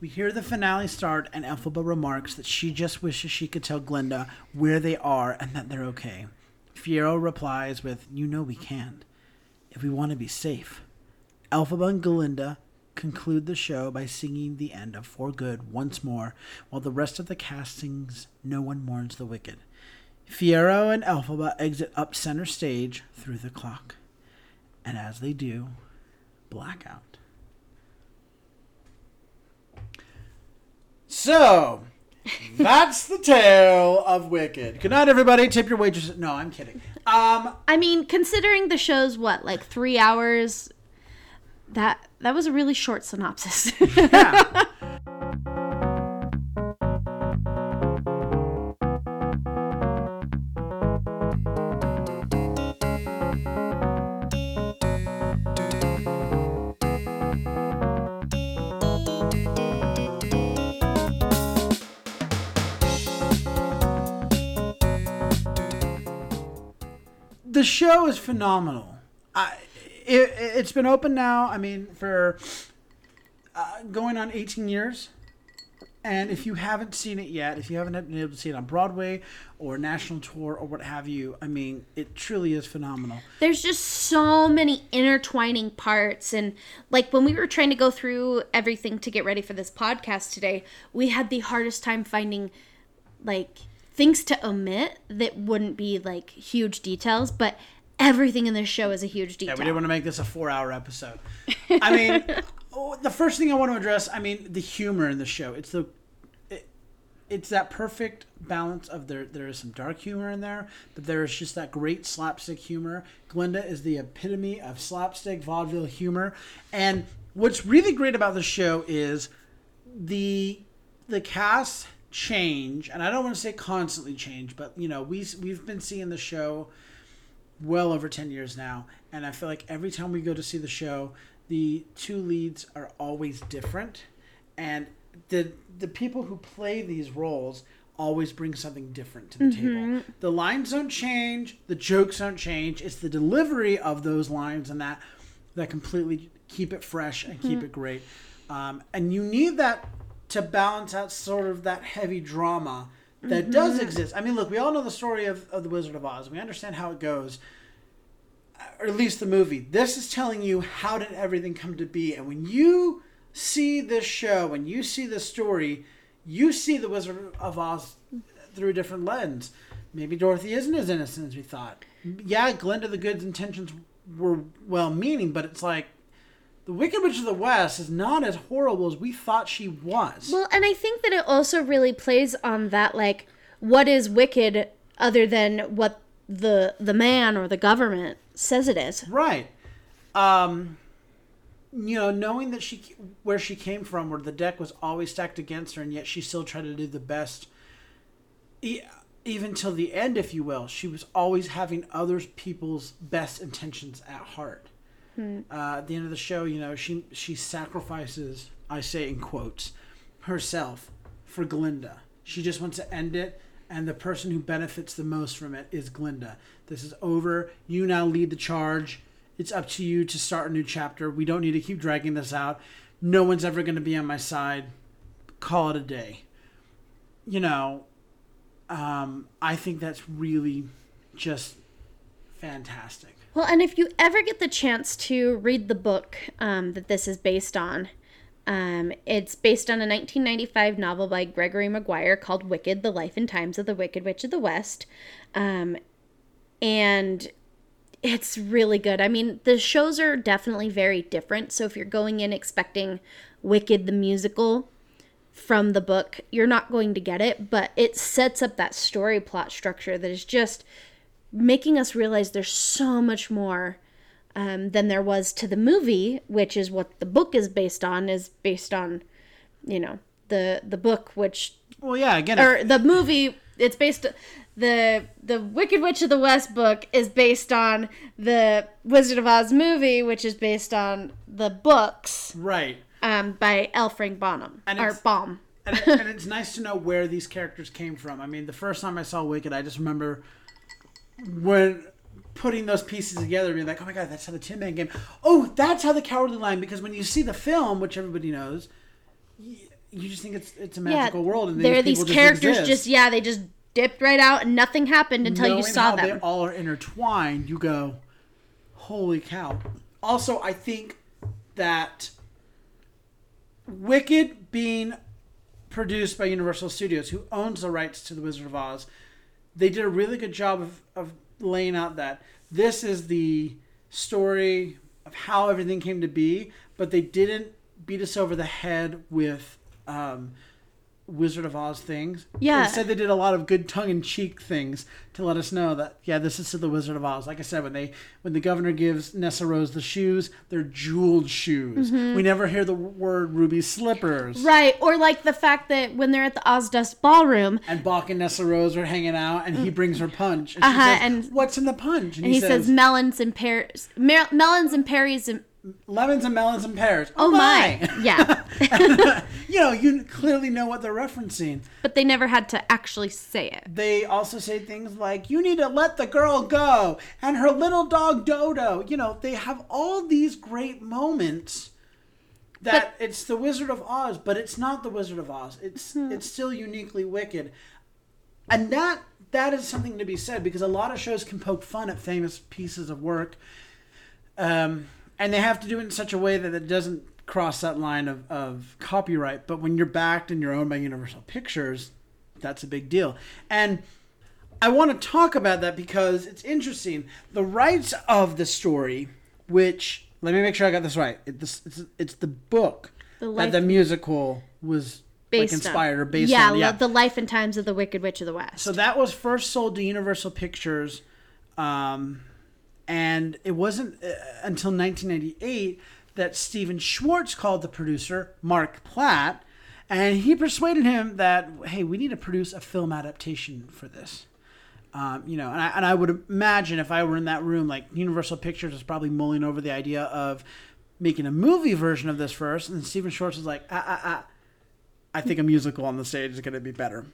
We hear the finale start, and Elphaba remarks that she just wishes she could tell Glinda where they are and that they're okay. Fiyero replies with, You know we can't, if we want to be safe. Elphaba and Glinda conclude the show by singing the end of For Good once more, while the rest of the cast sings No One Mourns the Wicked. Fiyero and Elphaba exit up center stage through the clock. And as they do, blackout. So, *laughs* that's the tale of Wicked. Good night, everybody. Tip your waitresses. No, I'm kidding. Um, I mean, considering the show's what, like three hours, that that was a really short synopsis. yeah. *laughs* the show is phenomenal. I, it, it's been open now. I mean, for uh, going on 18 years. And if you haven't seen it yet, if you haven't been able to see it on Broadway or national tour or what have you, I mean, it truly is phenomenal. There's just so many intertwining parts. And like when we were trying to go through everything to get ready for this podcast today, we had the hardest time finding like things to omit that wouldn't be like huge details, but everything in this show is a huge detail. Yeah, we didn't want to make this a four hour episode. I mean, *laughs* oh, the first thing I want to address, I mean, the humor in the show. It's the it, it's that perfect balance of there there is some dark humor in there, but there is just that great slapstick humor. Glinda is the epitome of slapstick vaudeville humor. And what's really great about the show is the the cast change, and I don't want to say constantly change, but you know, we we've been seeing the show well over 10 years now and i feel like every time we go to see the show the two leads are always different and the the people who play these roles always bring something different to the mm-hmm. table the lines don't change the jokes don't change it's the delivery of those lines and that that completely keep it fresh and mm-hmm. keep it great um, and you need that to balance out sort of that heavy drama that mm-hmm. does exist. I mean, look, we all know the story of, of the Wizard of Oz. We understand how it goes, or at least the movie. This is telling you how did everything come to be. And when you see this show, when you see this story, you see the Wizard of Oz through a different lens. Maybe Dorothy isn't as innocent as we thought. Yeah, Glinda the Good's intentions were well meaning, but it's like the Wicked Witch of the West is not as horrible as we thought she was. Well, and I think that it also really plays on that like what is wicked other than what the the man or the government says it is. Right. Um you know, knowing that she where she came from where the deck was always stacked against her and yet she still tried to do the best even till the end if you will. She was always having other people's best intentions at heart. Hmm. Uh, at the end of the show, you know, she she sacrifices, I say in quotes, herself for Glinda. She just wants to end it, and the person who benefits the most from it is Glinda. This is over. You now lead the charge. It's up to you to start a new chapter. We don't need to keep dragging this out. No one's ever going to be on my side. Call it a day. You know, um, I think that's really just fantastic. Well, and if you ever get the chance to read the book um, that this is based on, um, it's based on a 1995 novel by Gregory Maguire called Wicked The Life and Times of the Wicked Witch of the West. Um, and it's really good. I mean, the shows are definitely very different. So if you're going in expecting Wicked the musical from the book, you're not going to get it, but it sets up that story plot structure that is just making us realize there's so much more um, than there was to the movie, which is what the book is based on. Is based on, you know, the the book, which well, yeah, again, or the movie. It's based the the Wicked Witch of the West book is based on the Wizard of Oz movie, which is based on the books, right? Um, by L. Frank Bonham and or Baum. and, it, and it's nice to know where these characters came from. I mean, the first time I saw Wicked, I just remember when putting those pieces together and being like, oh my god, that's how the Tin Man game. Oh, that's how the Cowardly Lion. Because when you see the film, which everybody knows, you, you just think it's it's a magical world, and there are these characters exist. just yeah, they just dipped right out and nothing happened until you saw how They all are intertwined. You go, holy cow! Also, I think that Wicked being produced by Universal Studios, who owns the rights to the Wizard of Oz, they did a really good job of, of laying out that. This is the story of how everything came to be, but they didn't beat us over the head with um, Wizard of Oz things. Yeah. Instead, they did a lot of good tongue-in-cheek things to let us know that yeah, this is to the Wizard of Oz. Like I said, when they when the governor gives Nessarose the shoes, they're jeweled shoes. We never hear the word ruby slippers. Mm-hmm. Right, or like the fact that when they're at the Ozdust Ballroom, And Boq and Nessarose are hanging out, and he brings her punch. And Uh-huh, says, and- "What's in the punch?" and he says, melons and pears, mer- melons and pears and "Lemons and melons and pears." oh my, *laughs* yeah. you know, you clearly know what they're referencing. but they never had to actually say it. They also say things like, "You need to let the girl go," and her little dog Dodo. You know, they have all these great moments. That it's the Wizard of Oz, but it's not the Wizard of Oz. It's it's still uniquely wicked, and that that is something to be said because a lot of shows can poke fun at famous pieces of work, um, and they have to do it in such a way that it doesn't cross that line of, of copyright. But when you're backed and you're owned by Universal Pictures, that's a big deal. And I want to talk about that because it's interesting. The rights of the story, which let me make sure I got this right. It, this, it's, it's the book The that the musical was like inspired on. or based yeah, on. Yeah, the life and times of the Wicked Witch of the West. so that was first sold to Universal Pictures, um, and it wasn't uh, until 1998 that Stephen Schwartz called the producer Marc Platt, and he persuaded him that hey, we need to produce a film adaptation for this. Um, you know, and I, and I would imagine if I were in that room, like Universal Pictures is probably mulling over the idea of making a movie version of this first, and Stephen Schwartz is like, ah, ah, ah, I think a musical on the stage is going to be better.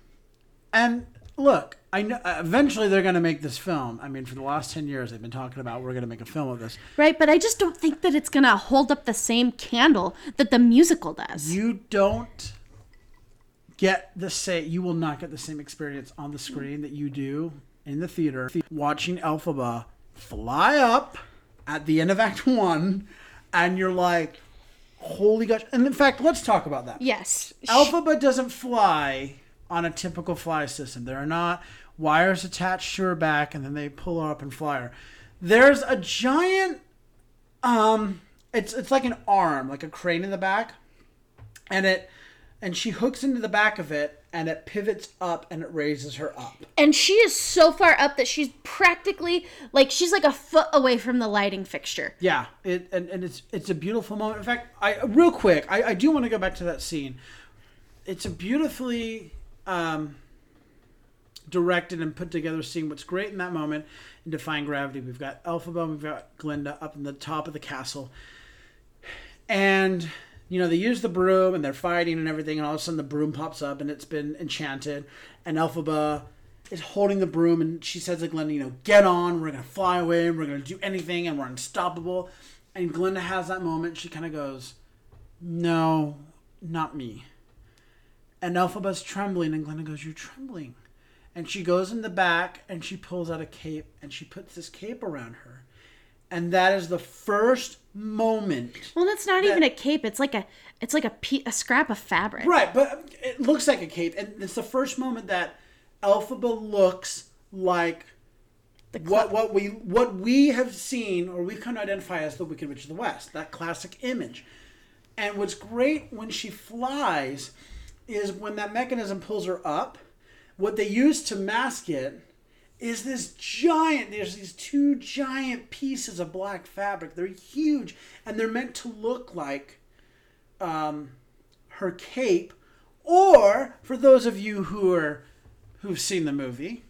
And look, I know uh, eventually they're going to make this film. I mean, for the last ten years, they've been talking about we're going to make a film of this. right, but I just don't think that it's gonna hold up the same candle that the musical does. You don't get the say. You will not get the same experience on the screen that you do in the theater watching Elphaba fly up at the end of Act One, and you're like, "Holy gosh!" And in fact, let's talk about that. yes. Elphaba doesn't fly on a typical fly system. There are not wires attached to her back and then they pull her up and fly her. There's a giant um it's it's like an arm, like a crane in the back. And it and she hooks into the back of it and it pivots up and it raises her up. And she is so far up that she's practically like she's like a foot away from the lighting fixture. Yeah, it and, and it's it's a beautiful moment. In fact, I real quick, I, I do want to go back to that scene. It's a beautifully um, directed and put together seeing What's great in that moment in Defying Gravity, we've got Elphaba, we've got Glinda up in the top of the castle, and you know they use the broom and they're fighting and everything, and all of a sudden the broom pops up and it's been enchanted, and Elphaba is holding the broom and she says to Glinda, you know, get on, we're gonna fly away, we're gonna do anything, and we're unstoppable. And Glinda has that moment. She kind of goes, "No, not me." And Elphaba's trembling, and Glinda goes, "You're trembling." And she goes in the back and she pulls out a cape and she puts this cape around her. And that is the first moment. Well, that's not even a cape. It's like a it's like a pe- a scrap of fabric. Right, but it looks like a cape. And it's the first moment that Elphaba looks like what what we what we have seen or we've come to identify as the Wicked Witch of the West, that classic image. And what's great when she flies is when that mechanism pulls her up, what they use to mask it is this giant there's these two giant pieces of black fabric. They're huge and they're meant to look like um, her cape or for those of you who are who've seen the movie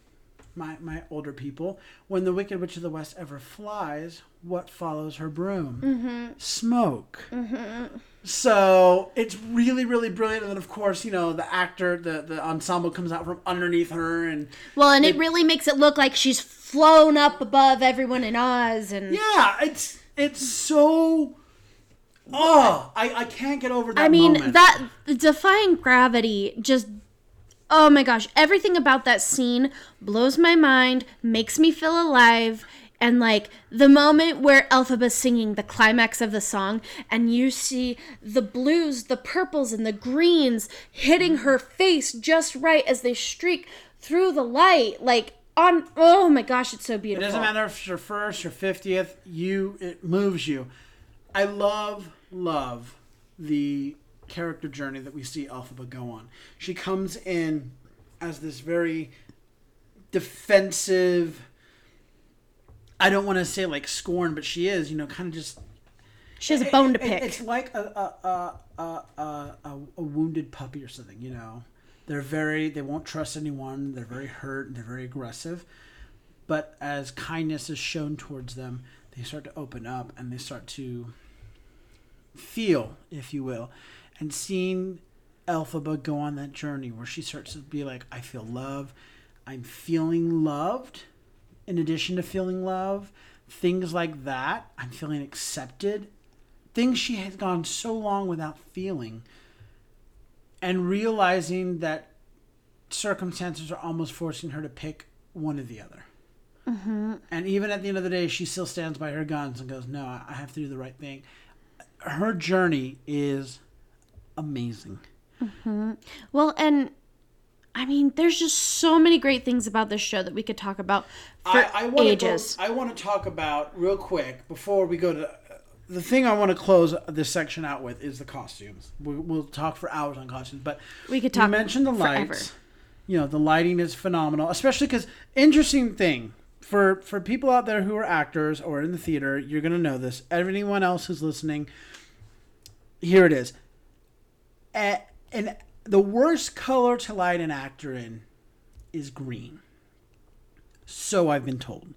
my, my older people, when the Wicked Witch of the West ever flies, what follows her broom? Mm-hmm. Smoke. Mm-hmm. So it's really, really brilliant. And then, of course, you know, the actor, the, the ensemble comes out from underneath her. And Well, and it really makes it look like she's flown up above everyone in Oz. And yeah, it's it's so. Oh, I, I can't get over that. I mean, moment. that defying gravity just. Oh my gosh, everything about that scene blows my mind, makes me feel alive. And like the moment where Elphaba's singing the climax of the song, and you see the blues, the purples, and the greens hitting her face just right as they streak through the light. Like, on. Oh my gosh, it's so beautiful. It doesn't matter if it's your first or fiftieth. You it moves you. I love love the character journey that we see Elphaba go on. She comes in as this very defensive. I don't want to say like scorn, but she is. You know, kind of just She has a bone to pick. It's like a a, a, a, a, a, a wounded puppy or something, you know. They're very they won't trust anyone. They're very hurt. and They're very aggressive. But as kindness is shown towards them, they start to open up and they start to feel, if you will, and seeing Elphaba go on that journey where she starts to be like, I feel love. I'm feeling loved in addition to feeling love. Things like that. I'm feeling accepted. Things she has gone so long without feeling. And realizing that circumstances are almost forcing her to pick one or the other. Mm-hmm. And even at the end of the day, she still stands by her guns and goes, No, I have to do the right thing. Her journey is amazing. Mm-hmm. Well, and I mean, there's just so many great things about this show that we could talk about for I, I wanna ages. Go, I want to talk about real quick before we go to the thing I want to close this section out with is the costumes. We'll, we'll talk for hours on costumes, but We could talk. you mentioned the forever. lights. You know, the lighting is phenomenal, especially because interesting thing for for people out there who are actors or in the theater, you're gonna know this. Everyone else who's listening, here it is. A- and the worst color to light an actor in is green. So I've been told.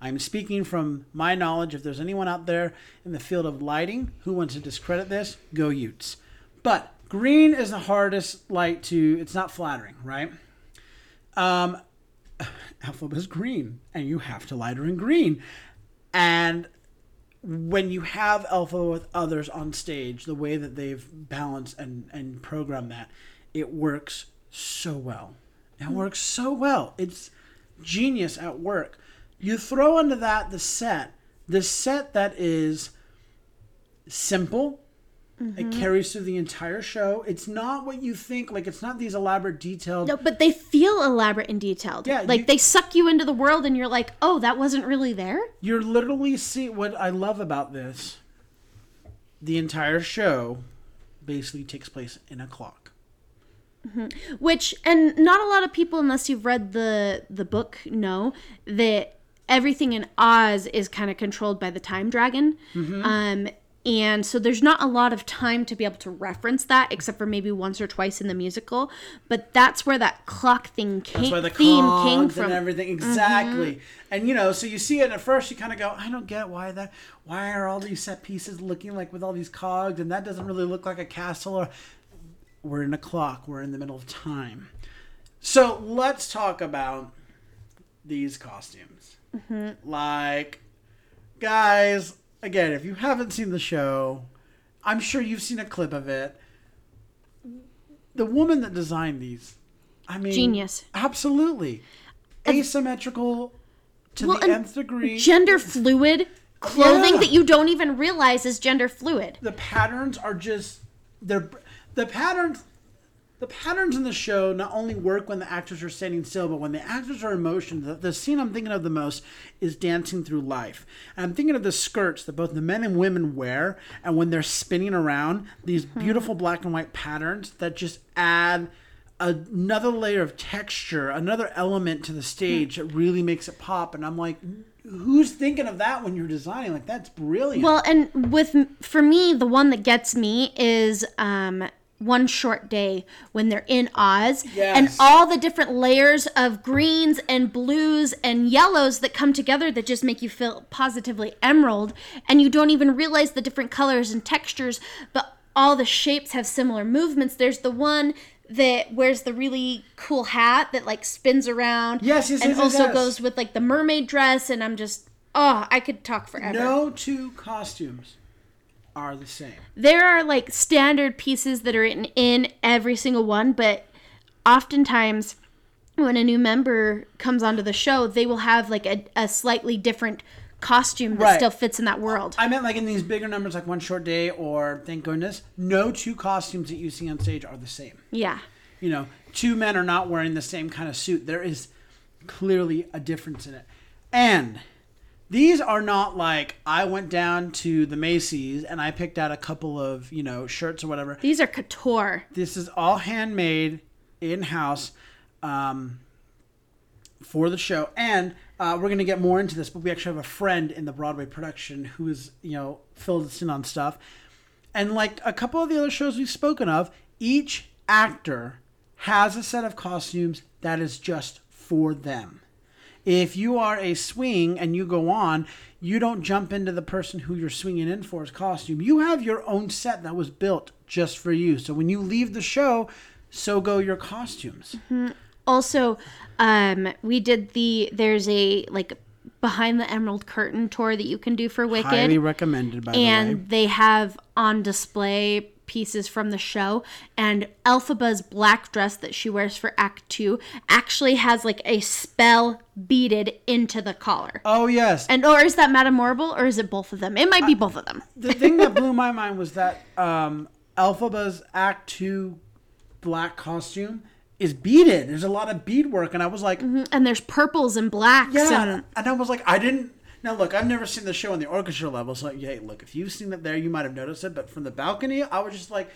I'm speaking from my knowledge. If there's anyone out there in the field of lighting who wants to discredit this, go Utes. But green is the hardest light to. It's not flattering, right? Um, *sighs* Alpha is green, and you have to light her in green. And when you have Alpha with others on stage, the way that they've balanced and, and programmed that, it works so well. It hmm. works so well. It's genius at work. You throw into that the set, the set that is simple. It carries through the entire show. It's not what you think. Like it's not these elaborate detailed. No, but they feel elaborate and detailed. Yeah, like you- they suck you into the world, and you're like, oh, that wasn't really there. You're literally see what I love about this. The entire show basically takes place in a clock. Which, and not a lot of people, unless you've read the the book, know that everything in Oz is kind of controlled by the time dragon. Mm-hmm. Um, and so there's not a lot of time to be able to reference that, except for maybe once or twice in the musical. But that's where that clock thing came, the theme came and from. Mm-hmm. everything exactly. And you know, so you see it and at first, you kind of go, I don't get why that. Why are all these set pieces looking like with all these cogs, and that doesn't really look like a castle? Or we're in a clock. We're in the middle of time. So let's talk about these costumes. Mm-hmm. Like, guys, again, if you haven't seen the show, I'm sure you've seen a clip of it. The woman that designed these, I mean, Genius. Absolutely, asymmetrical to Well, the nth degree. Gender fluid clothing Yeah. that you don't even realize is gender fluid. the patterns are just they're the patterns the patterns in the show not only work when the actors are standing still but when the actors are in motion the, the scene i'm thinking of the most is dancing through life. And i'm thinking of the skirts that both the men and women wear and when they're spinning around these beautiful black and white patterns that just add another layer of texture another element to the stage that really makes it pop. And i'm like who's thinking of that when you're designing? Like that's brilliant. Well, and with for me, the one that gets me is um, one short day when they're in Oz. And all the different layers of greens and blues and yellows that come together that just make you feel positively emerald. And you don't even realize the different colors and textures but all the shapes have similar movements. There's the one that wears the really cool hat that like spins around Yes, yes, and yes, yes, also yes. goes with like the mermaid dress. And I'm just oh I could talk forever. No two costumes are the same. there are like standard pieces that are written in every single one, but oftentimes when a new member comes onto the show, they will have like a, a slightly different costume that Right. still fits in that world. I meant like in these bigger numbers, like One Short Day or Thank Goodness, no two costumes that you see on stage are the same. Yeah. You know, two men are not wearing the same kind of suit. There is clearly a difference in it. And these are not like I went down to the Macy's and I picked out a couple of, you know, shirts or whatever. These are couture. This is all handmade in house um, for the show, and uh, we're gonna get more into this. But we actually have a friend in the Broadway production who is, you know, filled us in on stuff. And like a couple of the other shows we've spoken of, each actor has a set of costumes that is just for them. If you are a swing and you go on, you don't jump into the person who you're swinging in for's costume. You have your own set that was built just for you. So when you leave the show, so go your costumes. Also, um, we did the there's a like behind the emerald curtain tour that you can do for Wicked. Highly recommended, by the way. and they have on display pieces from the show and Elphaba's black dress that she wears for act 2 actually has like a spell beaded into the collar. Oh yes, And or is that Madame or is it both of them? It might be both of them. *laughs* the thing that blew my mind was that um, Elphaba's Act Two black costume is beaded. There's a lot of beadwork, and I was like, And there's purples and blacks Yeah, and, and I was like, I didn't. Now look, I've never seen the show on the orchestra level, so yeah, look, if you've seen it there, you might have noticed it. But from the balcony, I was just like,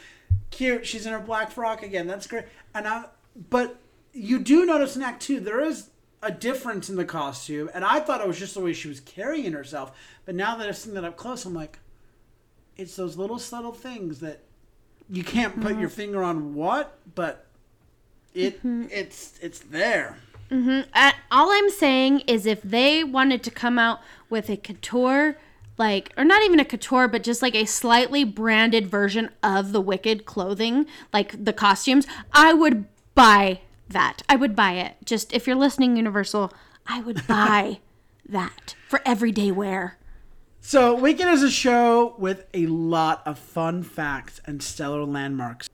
cute. She's in her black frock again. That's great. And I, but you do notice in Act Two there is a difference in the costume, and I thought it was just the way she was carrying herself. But now that I've seen that up close, I'm like, it's those little subtle things that you can't put mm-hmm. your finger on what, but it mm-hmm. it's it's there. Uh, all I'm saying is if they wanted to come out with a couture, like, or not even a couture, but just like a slightly branded version of the Wicked clothing, like the costumes, I would buy that. I would buy it. Just if you're listening, Universal, I would *laughs* buy that for everyday wear. So, Wicked is a show with a lot of fun facts and stellar landmarks.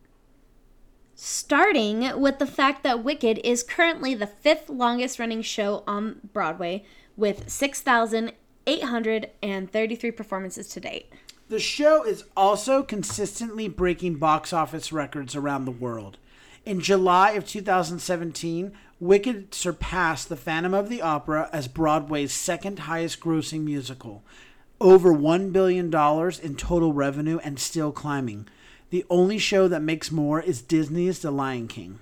Starting with the fact that Wicked is currently the fifth longest running show on Broadway with 6,833 performances to date. The show is also consistently breaking box office records around the world. In July of 2017, Wicked surpassed The Phantom of the Opera as Broadway's second highest grossing musical. Over $1 billion in total revenue and still climbing. The only show that makes more is Disney's The Lion King.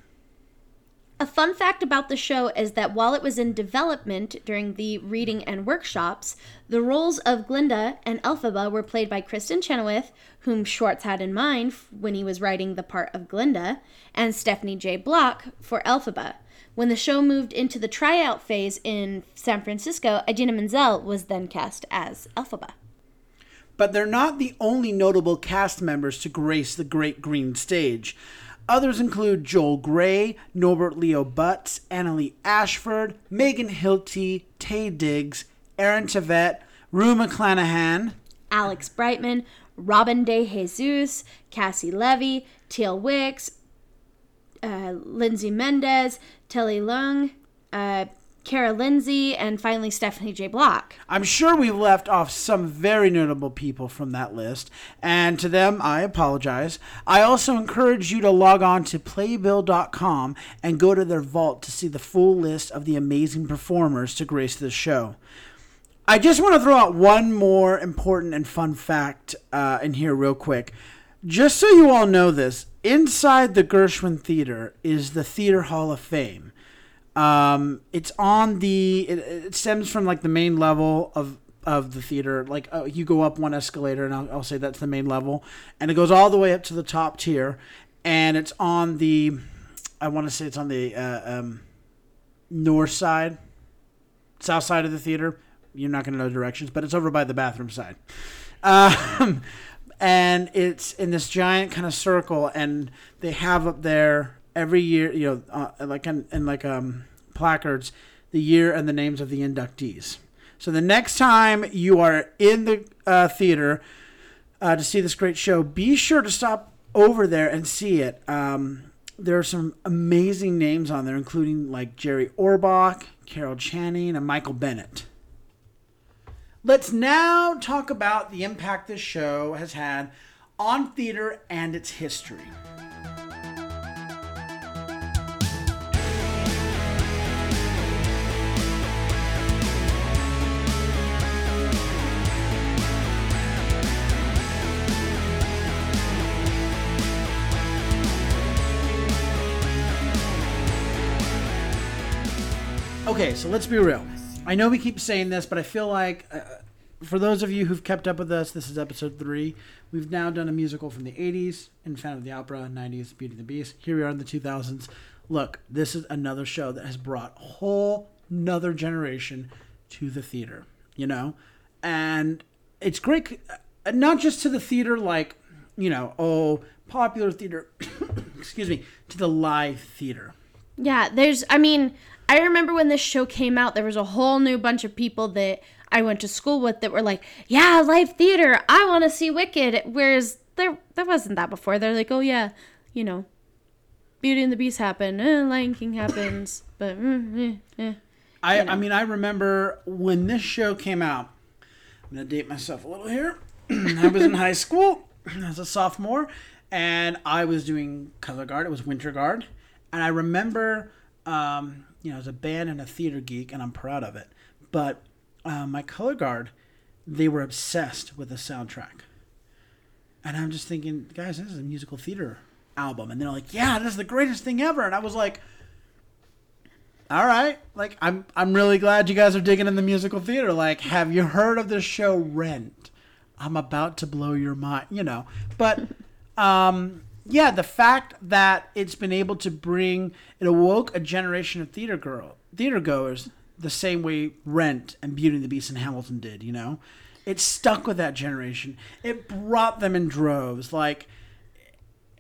A fun fact about the show is that while it was in development during the reading and workshops, the roles of Glinda and Elphaba were played by Kristin Chenoweth, whom Schwartz had in mind when he was writing the part of Glinda, and Stephanie J. Block for Elphaba. When the show moved into the tryout phase in San Francisco, Idina Menzel was then cast as Elphaba. But they're not the only notable cast members to grace the Great Green Stage. Others include Joel Grey, Norbert Leo Butz, Annaleigh Ashford, Megan Hilty, Taye Diggs, Aaron Tveit, Rue McClanahan, Alex Brightman, Robin De Jesus, Caissie Levy, Teal Wicks, uh, Lindsay Mendez, Telly Leung, uh, Kara Lindsay, and finally Stephanie J. Block. I'm sure we left off some very notable people from that list, and to them I apologize. I also encourage you to log on to playbill.com and go to their vault to see the full list of the amazing performers to grace this show. I just want to throw out one more important and fun fact uh, in here, real quick. Just so you all know this, inside the Gershwin Theater is the Theater Hall of Fame. Um, it's on the. It, it stems from like the main level of of the theater. Like uh, you go up one escalator, and I'll, I'll say that's the main level, and it goes all the way up to the top tier. and it's on the, I want to say it's on the uh, um, north side, south side of the theater. You're not going to know directions, but it's over by the bathroom side. Um, *laughs* and it's in this giant kind of circle, and they have up there every year, you know, uh, like in, in like um, placards, the year and the names of the inductees. So the next time you are in the uh, theater uh, to see this great show, be sure to stop over there and see it. Um, there are some amazing names on there, including like Jerry Orbach, Carol Channing, and Michael Bennett. Let's now talk about the impact this show has had on theater and its history. Okay, so let's be real. I know we keep saying this, but I feel like uh, for those of you who've kept up with us, this is episode three. We've now done a musical from the 80s, in Phantom of the Opera, 90s, Beauty and the Beast. Here we are in the 2000s. Look, this is another show that has brought a whole another generation to the theater, you know? And it's great, uh, not just to the theater, like, you know, oh, popular theater, *coughs* excuse me, to the live theater. Yeah, there's, I mean, I remember when this show came out, there was a whole new bunch of people that I went to school with that were like, yeah, live theater, I want to see Wicked. Whereas there, there wasn't that before. They're like, oh, yeah, you know, Beauty and the Beast happened, eh, Lion King happens, but, mm, eh, eh. I, I mean, I remember when this show came out. I'm gonna date myself a little here. *clears throat* I was in high school as a sophomore, and I was doing color guard. It was winter guard, and I remember, um, you know, as a band and a theater geek, and I'm proud of it. But uh, my color guard, they were obsessed with the soundtrack, and I'm just thinking, guys, this is a musical theater album, and they're like, yeah, this is the greatest thing ever, and I was like all right. Like i'm i'm really glad you guys are digging in the musical theater. Like have you heard of the show rent? I'm about to blow your mind you know. But um yeah the fact that it's been able to bring it awoke a generation of theater girl theater goers the same way rent and beauty and the beast and hamilton did you know it stuck with that generation it brought them in droves like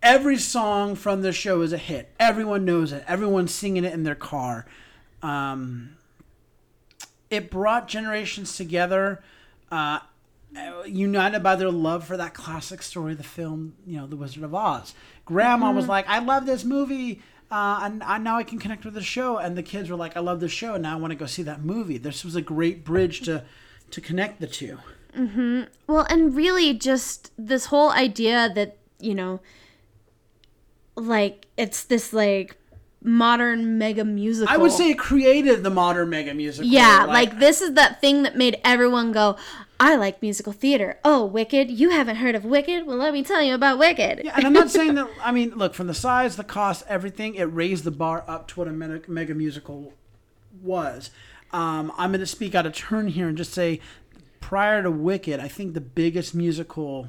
every song from the show is a hit. Everyone knows it. Everyone's singing it in their car. Um, it brought generations together, uh, united by their love for that classic story, the film, you know, The Wizard of Oz. Grandma was like, "I love this movie." Uh, and, and now I can connect with the show, and the kids were like, "I love the show, and now I want to go see that movie." This was a great bridge to to connect the two. mm-hmm. Well, and really just this whole idea that, you know, like it's this like modern mega musical. I would say it created the modern mega musical. Yeah, like, this is that thing that made everyone go, I like musical theater. Oh, Wicked. You haven't heard of Wicked? Well, let me tell you about Wicked. Yeah, and I'm not *laughs* saying that. I mean, look, from the size, the cost, everything, it raised the bar up to what a mega, musical was. Um, I'm going to speak out of turn here and just say, prior to Wicked, I think the biggest musical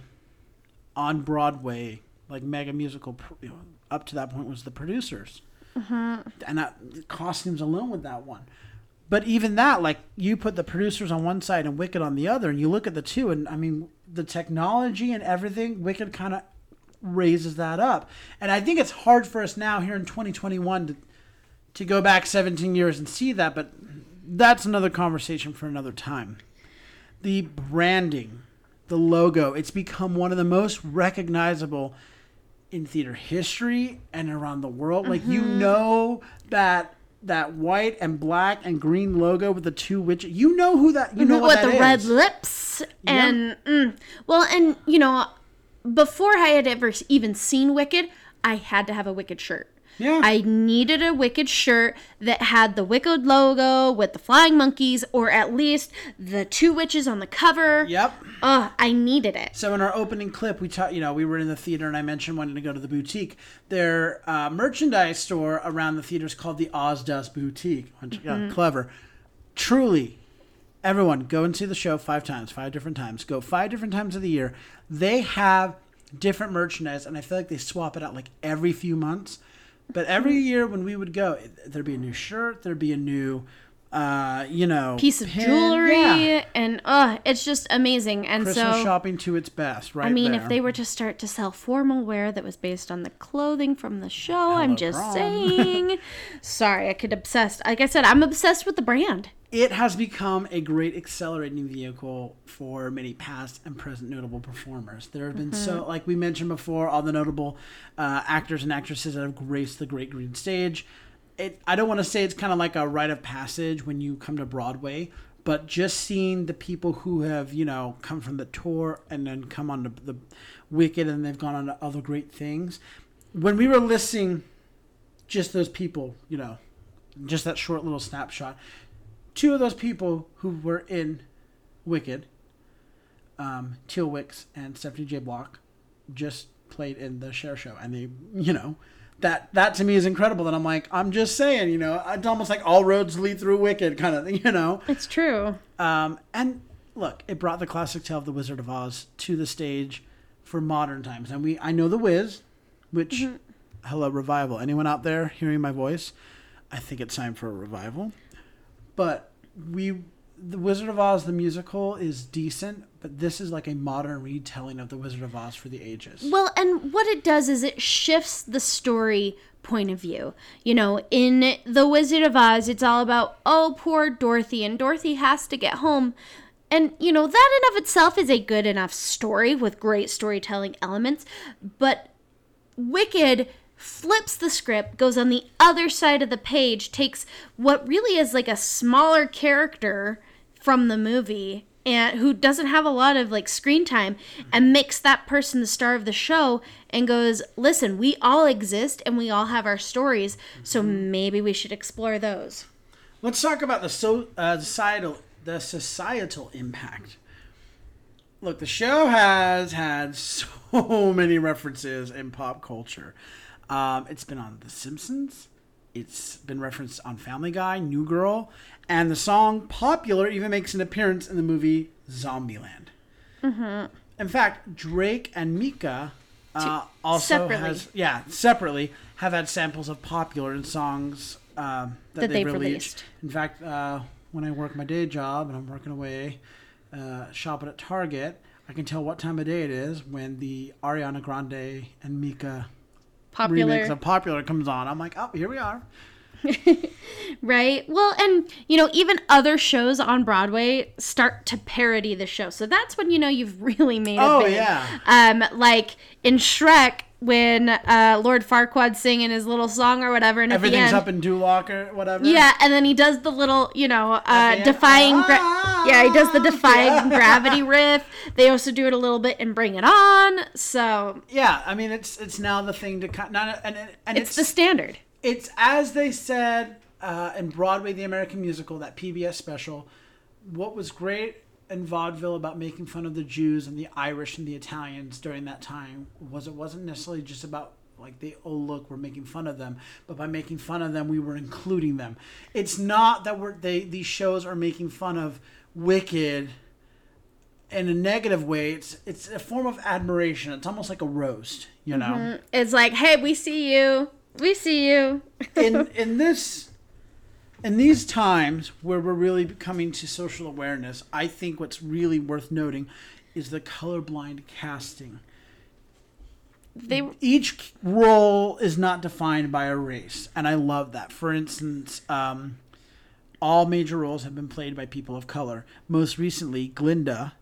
on Broadway, like mega musical, you know, up to that point, was The Producers, and that, costumes alone with that one. But even that, like you put the producers on one side and Wicked on the other, and you look at the two, and I mean the technology and everything, Wicked kind of raises that up. And I think it's hard for us now here in 2021 to to go back 17 years and see that, but that's another conversation for another time. The branding, the logo, it's become one of the most recognizable in theater history and around the world. Like you mm-hmm. know that that white and black and green logo with the two witches. You know who that you know what with that the red lips and mm, well and you know before i had ever even seen wicked i had to have a wicked shirt Yeah. i needed a wicked shirt that had the wicked logo with the flying monkeys or at least the two witches on the cover Yep. Ugh, i needed it So in our opening clip, we talked. you know we were in the theater and I mentioned wanting to go to the boutique. Their uh, merchandise store around the theater is called the Oz Dust Boutique. Yeah, clever. Truly, everyone go and see the show five times, five different times. Go five different times of the year. They have different merchandise, and I feel like they swap it out like every few months. But every year when we would go, there'd be a new shirt, there'd be a new, uh, you know, Piece of pin. jewelry, Yeah. and uh, it's just amazing. And Christmas so, shopping to its best, right? I mean, there. if they were to start to sell formal wear that was based on the clothing from the show, I'm just saying. *laughs* Sorry, I could obsessed. Like I said, I'm obsessed with the brand. It has become a great accelerating vehicle for many past and present notable performers. There have been so, like we mentioned before, all the notable uh, actors and actresses that have graced the great green stage. It, I don't want to say it's kind of like a rite of passage when you come to Broadway, but just seeing the people who have, you know, come from the tour and then come on to the Wicked and they've gone on to other great things. When we were listing just those people, you know, just that short little snapshot, two of those people who were in Wicked, um, Teal Wicks and Stephanie J. Block, just played in the Cher show, and they, you know, that that to me is incredible. That I'm like, I'm just saying, you know, it's almost like all roads lead through Wicked kind of thing, *laughs* you know. It's true. Um, and look, it brought the classic tale of the Wizard of Oz to the stage for modern times. And we, I know the Wiz, which, hello revival. Anyone out there hearing my voice? I think it's time for a revival. But we, the Wizard of Oz, the musical is decent, but this is like a modern retelling of the Wizard of Oz for the ages. Well, and what it does is it shifts the story point of view. You know, in The Wizard of Oz, it's all about, oh, poor Dorothy, and Dorothy has to get home. And, you know, that in of itself is a good enough story with great storytelling elements. But Wicked flips the script, goes on the other side of the page, takes what really is like a smaller character from the movie and who doesn't have a lot of like screen time and makes that person the star of the show and goes, "Listen, we all exist and we all have our stories, so maybe we should explore those." Let's talk about the so uh, societal the societal impact. Look, the show has had *laughs* so many references in pop culture. Um, it's been on The Simpsons. It's been referenced on Family Guy, New Girl, and the song "Popular" even makes an appearance in the movie Zombieland. Mm-hmm. In fact, Drake and Mika uh, also separately. has yeah separately have had samples of "Popular" in songs um, that, That they've, they've released. released. In fact, uh, when I work my day job and I'm working away uh, shopping at Target, I can tell what time of day it is when the Ariana Grande and Mika Popular. remix of Popular comes on. I'm like, oh, here we are. *laughs* Right. Well, and you know, even other shows on Broadway start to parody the show. So that's when you know you've *laughs* really made a Oh, big. yeah. Um, like in Shrek when uh, Lord Farquaad's singing his little song or whatever, and Everything's end, up in Duloc or whatever. yeah, and then he does the little, you know, uh, defying. Gra- Ah, yeah, he does the defying yeah. gravity riff. They also do it a little bit in Bring It On. So Yeah, I mean, it's it's now the thing to cut. Not, and and it's it's the standard. it's as they said uh, in Broadway, the American musical, that PBS special. What was great in vaudeville about making fun of the Jews and the Irish and the Italians during that time was it wasn't necessarily just about like they oh look we're making fun of them, but by making fun of them we were including them. It's not that we're they these shows are making fun of Wicked in a negative way. It's it's a form of admiration. It's almost like a roast, you know. Mm-hmm. It's like, hey, we see you. We see you. in *laughs* in this in these times where we're really coming to social awareness, I think what's really worth noting is the colorblind casting. They Each role is not defined by a race, and I love that. For instance, um, all major roles have been played by people of color. Most recently, Glinda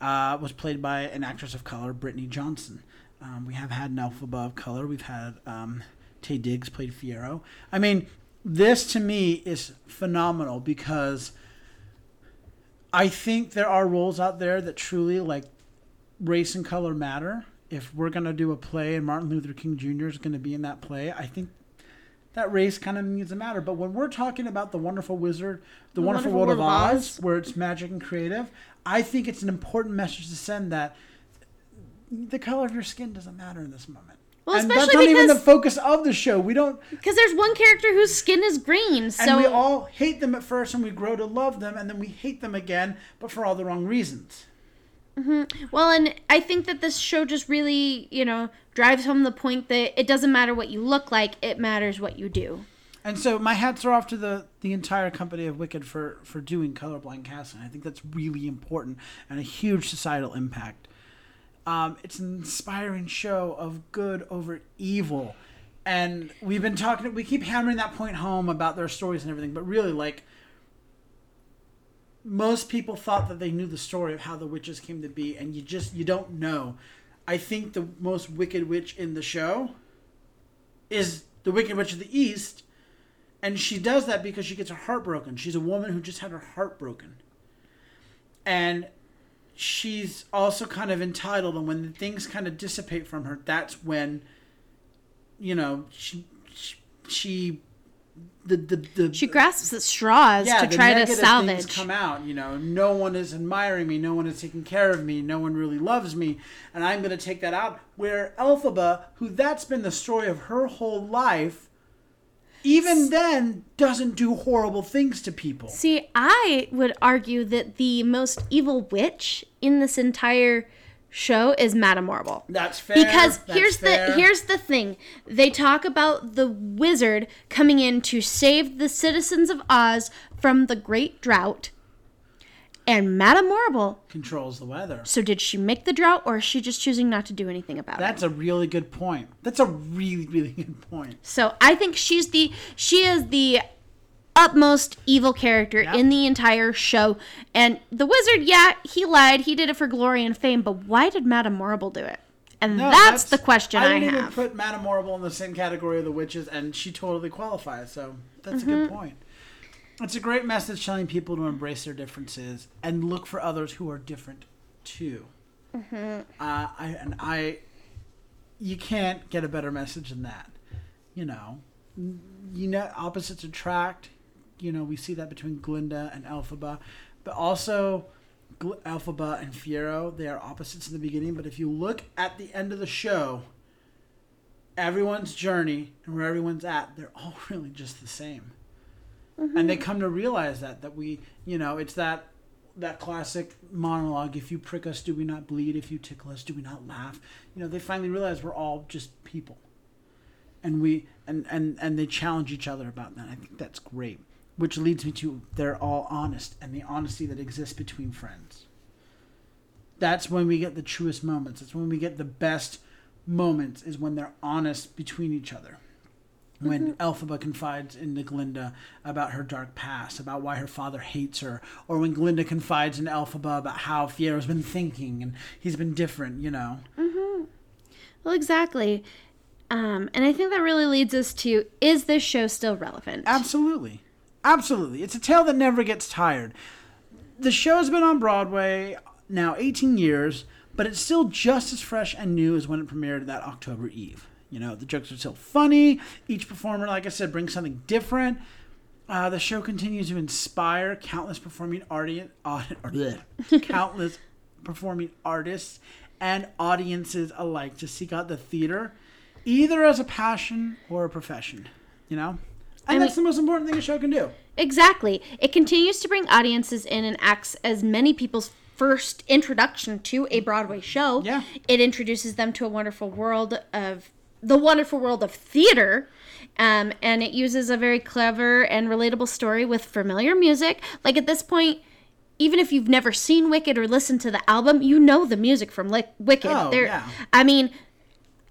uh, was played by an actress of color, Brittney Johnson. Um, we have had an Elphaba of color. We've had um, Taye Diggs played Fiyero. I mean, this to me is phenomenal because I think there are roles out there that truly like race and color matter. If we're gonna do a play and Martin Luther King Jr. is gonna be in that play, I think that race kind of needs to matter. But when we're talking about the Wonderful Wizard, the, Wonderful, World, of Oz, where it's magic and creative, I think it's an important message to send that the color of your skin doesn't matter in this moment. Well, and that's especially not even the focus of the show. We don't, Because there's one character whose skin is green, so and we all hate them at first, and we grow to love them, and then we hate them again, but for all the wrong reasons. Hmm. Well, and I think that this show just really, you know, drives home the point that it doesn't matter what you look like, it matters what you do. And so my hats are off to the the entire company of Wicked for for doing colorblind casting. I think that's really important and a huge societal impact. Um, it's an inspiring show of good over evil, and we've been talking. We keep hammering that point home about their stories and everything, but really, like most people thought that they knew the story of how the witches came to be, and you just you don't know. I think the most wicked witch in the show is the Wicked Witch of the East, and she does that because she gets her heart broken. She's a woman who just had her heart broken. And she's also kind of entitled, and when things kind of dissipate from her, that's when, you know, she, she, she the, the, the She grasps at straws to the try to salvage. things come out. You know, no one is admiring me, no one is taking care of me, no one really loves me, and I'm going to take that out. Where Elphaba, who that's been the story of her whole life, even then doesn't do horrible things to people. See, I would argue that the most evil witch in this entire show is Madame Morrible. That's fair. Because that's here's fair. the here's the thing. They talk about the wizard coming in to save the citizens of Oz from the great drought. And Madame Morrible controls the weather. So did she make the drought or is she just choosing not to do anything about it? That's a really good point. That's a really really *laughs* good point. So I think she's the she is the utmost evil character Yep. in the entire show. And the wizard, yeah, he lied. He did it for glory and fame, but why did Madame Morrible do it? And No, that's, the question I, I didn't even have. put Madame Morrible in the same category of the witches, and she totally qualifies. So that's a Mm-hmm. good point. It's a great message telling people to embrace their differences and look for others who are different too. Mm-hmm. Uh, I and I, you can't get a better message than that. You know, you know, opposites attract. You know, we see that between Glinda and Elphaba, but also Gl- Elphaba and Fiyero. They are opposites in the beginning, but if you look at the end of the show, everyone's journey and where everyone's at, they're all *laughs* really just the same. Mm-hmm. And they come to realize that that we, you know, it's that that classic monologue if you prick us do we not bleed? If you tickle us do we not laugh? You know they finally realize we're all just people. And we and and and they challenge each other about that. I think that's great. Which leads me to they're all honest and the honesty that exists between friends. That's when we get the truest moments. That's when we get the best moments is when they're honest between each other when Elphaba confides into Glinda about her dark past, about why her father hates her, or when Glinda confides in Elphaba about how Fiyero's been thinking and he's been different, you know. Mm-hmm. well, exactly. Um, and I think that really leads us to is this show still relevant? Absolutely. Absolutely. It's a tale that never gets tired. The show's been on Broadway now 18 years, but it's still just as fresh and new as when it premiered that October Eve. You know, the jokes are still funny. Each performer, like I said, brings something different. Uh, the show continues to inspire countless performing uh, *laughs* countless performing artists and audiences alike to seek out the theater, either as a passion or a profession. You know, and that's the most important thing a show can do. Exactly. It continues to bring audiences in and acts as many people's first introduction to a Broadway show. Yeah. It introduces them to a wonderful world of the wonderful world of theater. Um, and it uses a very clever and relatable story with familiar music. Like at this point, even if you've never seen Wicked or listened to the album, you know the music from Lick Wicked. Oh, There- yeah. I mean,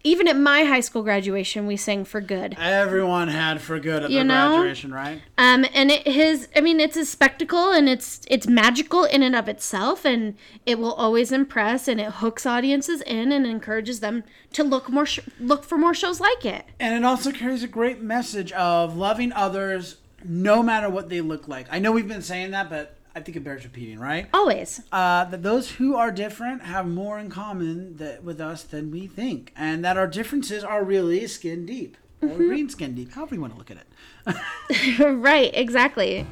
even at my high school graduation, we sang for good. Everyone had for good at You their know? graduation, right? Um, and it his, I mean, it's a spectacle and it's it's magical in and of itself, and it will always impress and it hooks audiences in and encourages them to look more sh- look for more shows like it. And it also carries a great message of loving others no matter what they look like. I know we've been saying that, but I think it bears repeating, right? Always. Uh, that those who are different have more in common that, with us than we think, and that our differences are really skin deep or green skin deep, however you want to look at it. *laughs* *laughs* right. Exactly.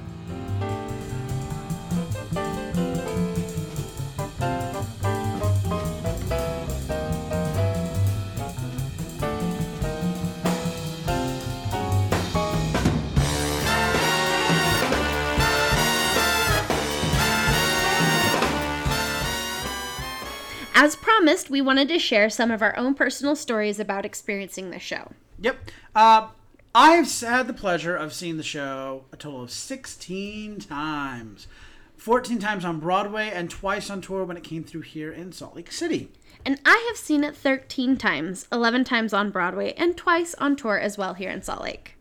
Promised, we wanted to share some of our own personal stories about experiencing the show. Yep. Uh, I've had the pleasure of seeing the show a total of 16 times. 14 times on Broadway and twice on tour when it came through here in Salt Lake City. And I have seen it 13 times, 11 times on Broadway, and twice on tour as well here in Salt Lake.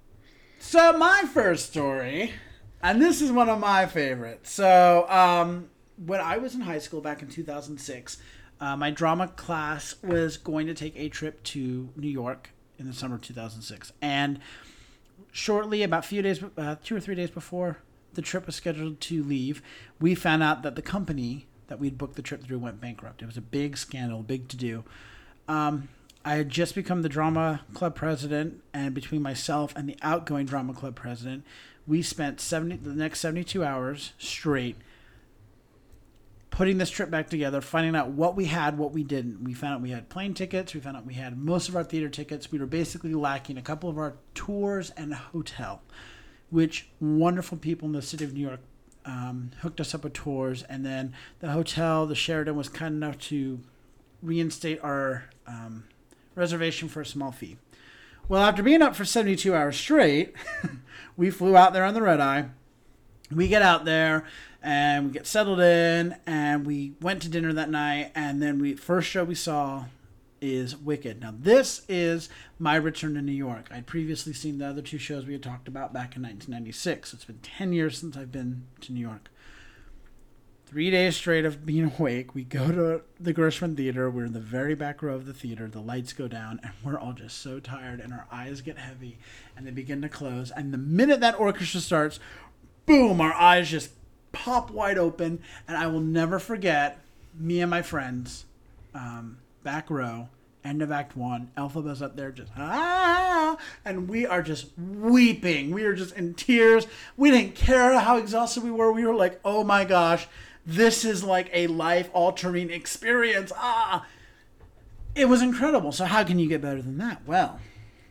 So, my first story, and this is one of my favorites. So, um, when I was in high school back in 2006, uh, my drama class was going to take a trip to New York in the summer of 2006. And shortly, about a few days, uh, two or three days before the trip was scheduled to leave, we found out that the company that we'd booked the trip through went bankrupt. It was a big scandal, big to do. Um, I had just become the drama club president, and between myself and the outgoing drama club president, we spent 70 the next 72 hours straight putting this trip back together, finding out what we had, what we didn't. We found out we had plane tickets, we found out we had most of our theater tickets. We were basically lacking a couple of our tours and a hotel, which wonderful people in the city of New York um, hooked us up with tours. And then the hotel, the Sheraton, was kind enough to reinstate our um, reservation for a small fee. Well, after being up for 72 hours straight, *laughs* we flew out there on the red eye. We get out there and we get settled in and we went to dinner that night and then we first show we saw is Wicked. Now this is my return to New York. I'd previously seen the other two shows we had talked about back in 1996. It's been 10 years since I've been to New York. Three days straight of being *laughs* awake, we go to the Gershwin Theater. We're in the very back row of the theater. The lights go down, and we're all just so tired, and our eyes get heavy, and they begin to close. And the minute that orchestra starts, boom, our eyes just pop wide open, and I will never forget me and my friends, um, back row, end of Act One. Elphaba's up there just ah, and we are just weeping. We are just in tears. We didn't care how exhausted we were. We were like, oh my gosh, this is like a life altering experience. Ah, it was incredible. So how can you get better than that? Well.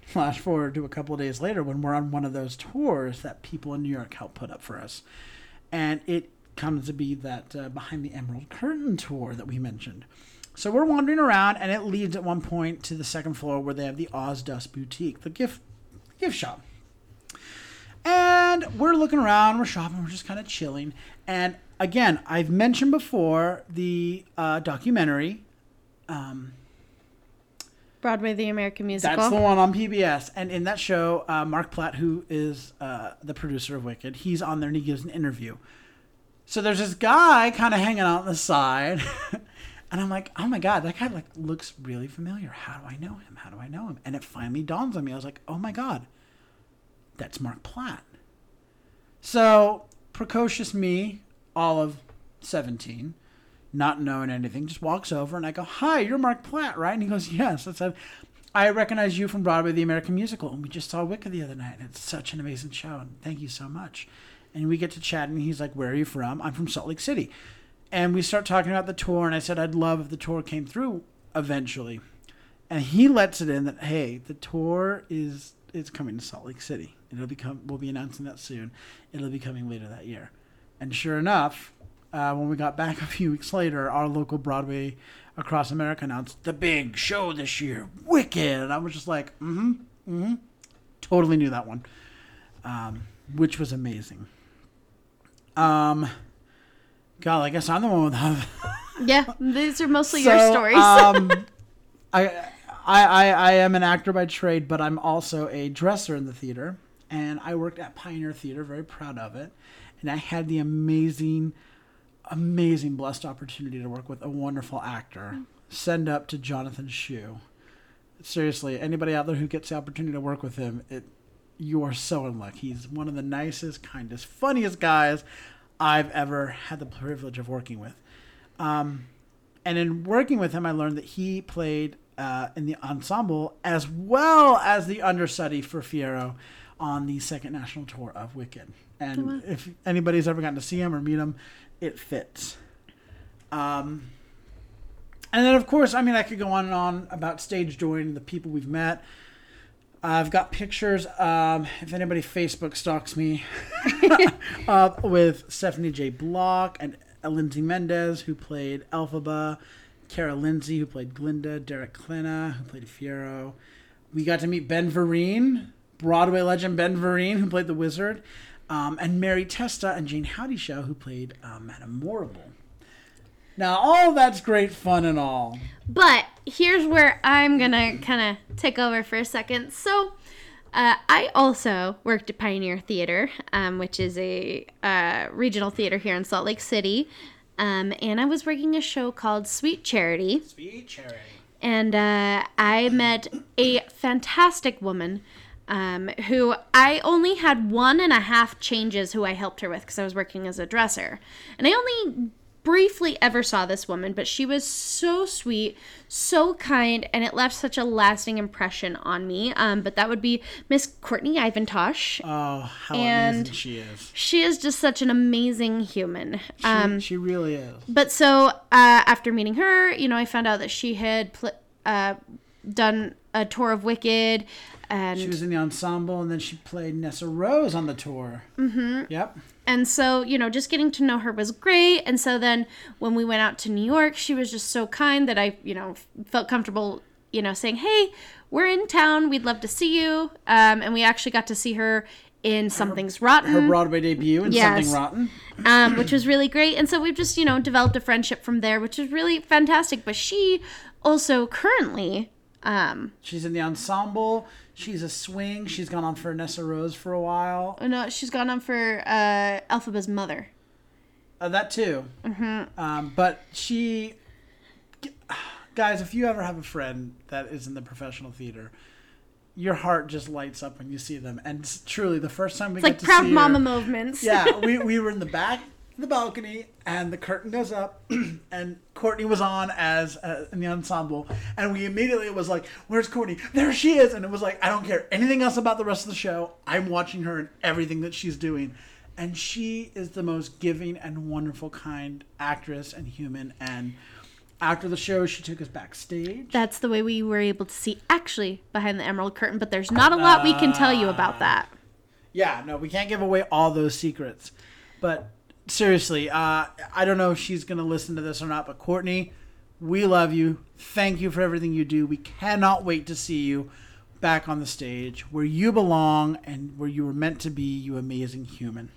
Flash forward to a couple days later when we're on one of those tours that people in New York helped put up for us and it comes to be that uh, behind the emerald curtain tour that we mentioned. So we're wandering around and it leads at one point to the second floor where they have the oz dust boutique the gift gift shop. And we're looking around we're shopping we're just kind of chilling. And again i've mentioned before the uh, documentary um, Broadway, the American musical. that's the one on PBS. And in that show, uh, Marc Platt, who is uh, the producer of Wicked, he's on there and he gives an interview. So there's this guy kind of hanging out on the side. *laughs* and I'm like, oh my God, that guy like looks really familiar. How do I know him? How do I know him? And it finally dawns on me. I was like, oh my God, that's Marc Platt. So precocious me, all of 17, not knowing anything, just walks over and I go, Hi, you're Marc Platt, right? And he goes, Yes. I said, I recognize you from Broadway, the American musical. And we just saw Wicked the other night. And it's such an amazing show. And thank you so much. And we get to chat, and he's like, Where are you from? I'm from Salt Lake City. And we start talking about the tour. And I said, I'd love if the tour came through eventually. And he lets it in that, hey, the tour is it's coming to Salt Lake City. It'll become we'll be announcing that soon. It'll be coming later that year. And sure enough, uh, when we got back *laughs* a few weeks later, our local Broadway across America announced the big show this year, Wicked. And I was just like, mm-hmm, mm-hmm. Totally knew that one, um, which was amazing. Um, God, I guess I'm the one with. *laughs* yeah, these are mostly So, your stories. um, *laughs* I, I, I, I am an actor by trade, but I'm also a dresser in the theater, and I worked at Pioneer Theater. Very proud of it, and I had the amazing, amazing, blessed opportunity to work with a wonderful actor. Send up to Jonathan Shue. Seriously, anybody out there who gets the opportunity to work with him, it you are so in luck. He's one of the nicest, kindest, funniest guys I've ever had the privilege of working with. Um, and in working with him, I learned that he played uh, in the ensemble as well as the understudy for Fiyero on the second national tour of Wicked. And wow. if anybody's ever gotten to see him or meet him, it fits. Um, and then, of course, I mean, I could go on and on about stage joining, the people we've met. I've got pictures. Um, if anybody Facebook stalks me, *laughs* uh, with Stephanie J. Block and Lindsay Mendez, who played Elphaba, Kara Lindsay, who played Glinda, Derek Klena, who played Fiyero. We got to meet Ben Vereen, Broadway legend Ben Vereen, who played the Wizard, um, and Mary Testa and Jayne Houdyshell, who played uh, Madame Morrible. Now, all that's great fun and all. But here's where I'm gonna kind of take over for a second. So, uh, I also worked at Pioneer Theater, um, which is a uh, regional theater here in Salt Lake City. Um, and I was working a show called Sweet Charity. Sweet charity. and uh, I met a fantastic woman um, who I only had one and a half changes who I helped her with because I was working as a dresser. And I only briefly ever saw this woman, but she was so sweet, so kind, and it left such a lasting impression on me. Um, but that would be Miss Courtney Iventosch. Oh, how And- amazing she is. She is just such an amazing human. She, Um, she really is. but so uh, after meeting her, you know, I found out that she had pl- uh, done a tour of Wicked, and She was in the ensemble, and then she played Nessarose on the tour. Mm-hmm. Yep. and so you know, just getting to know her was great. And so then when we went out to New York, she was just so kind that I, you know, felt comfortable, you know, saying, "Hey, we're in town. We'd love to see you." Um, and we actually got to see her in Something's Rotten. Her Broadway debut in Yes. Something Rotten. um, which was really great. And so we've just, you know, developed a friendship from there, which is really fantastic. But she also currently, um, She's in the ensemble. She's a swing. She's gone on for Nessarose for a while. oh no, she's gone on for uh, Elphaba's mother. Uh, that too. Mm-hmm. Um, but she, guys, if you ever have a friend that is in the professional theater, your heart just lights up when you see them. And truly, the first time we It's got like to proud see mama her, movements. yeah, we, *laughs* we were in the back the balcony, and the curtain goes up, *clears throat* and Courtney was on as uh, in the ensemble, and we immediately was like, "Where's Courtney? There she is!" And it was like, I don't care anything else about the rest of the show. I'm watching her and everything that she's doing, and she is the most giving and wonderful, kind actress and human. And after the show, she took us backstage. That's the way we were able to see actually behind the emerald curtain, but there's not a lot we can tell you about that. Yeah, no, we can't give away all those secrets. But seriously, uh, I don't know if she's going to listen to this or not, but Courtney, we love you. Thank you for everything you do. We cannot wait to see you back on the stage where you belong and where you were meant to be, you amazing human.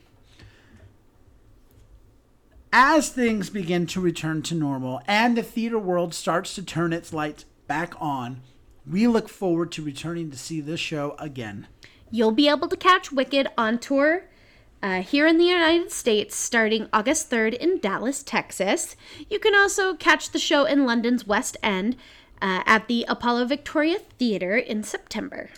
As things begin to return to normal and the theater world starts to turn its lights back on, we look forward to returning to see this show again. You'll be able to catch Wicked on tour uh, here in the United States starting August 3rd in Dallas, Texas. You can also catch the show in London's West End uh, at the Apollo Victoria Theatre in September.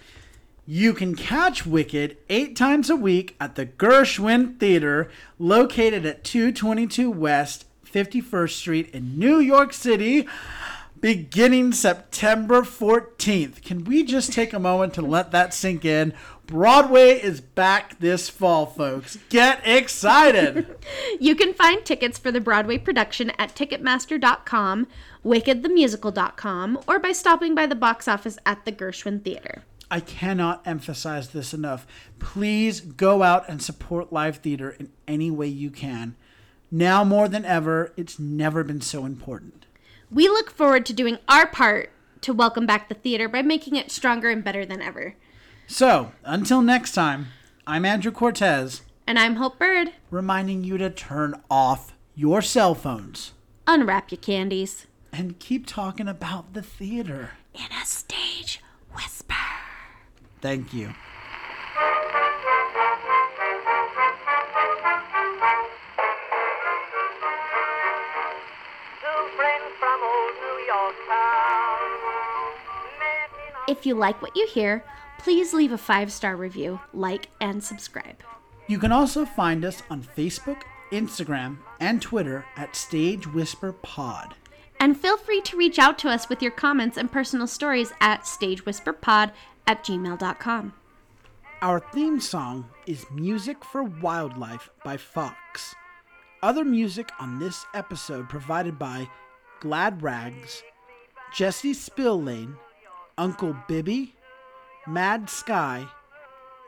You can catch Wicked eight times a week at the Gershwin Theater, located at 222 West 51st Street in New York City, beginning September 14th. Can we just take a moment to let that sink in? Broadway is back this fall, folks. Get excited! *laughs* You can find tickets for the Broadway production at Ticketmaster.com, WickedTheMusical.com, or by stopping by the box office at the Gershwin Theater. I cannot emphasize this enough. Please go out and support live theater in any way you can. Now more than ever, it's never been so important. We look forward to doing our part to welcome back the theater by making it stronger and better than ever. So, until next time, I'm Andrew Cortez, And I'm Hope Bird. reminding you to turn off your cell phones Unwrap your candies. and keep talking about the theater. In a stage whisper. Thank you. If you like what you hear, please leave a five star review, like, and subscribe. You can also find us on Facebook, Instagram, and Twitter at Stage Whisper Pod. And feel free to reach out to us with your comments and personal stories at stagewhisperpod at gmail.com. Our theme song is Music for Wildlife by Fox. Other music on this episode provided by Glad Rags, Jesse Spillane, Uncle Bibby, Mad Sky,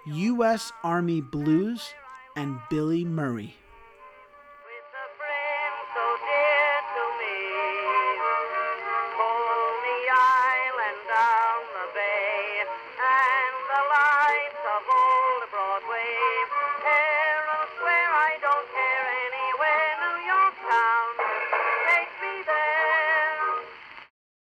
U.S. Army Blues, and Billy Murray.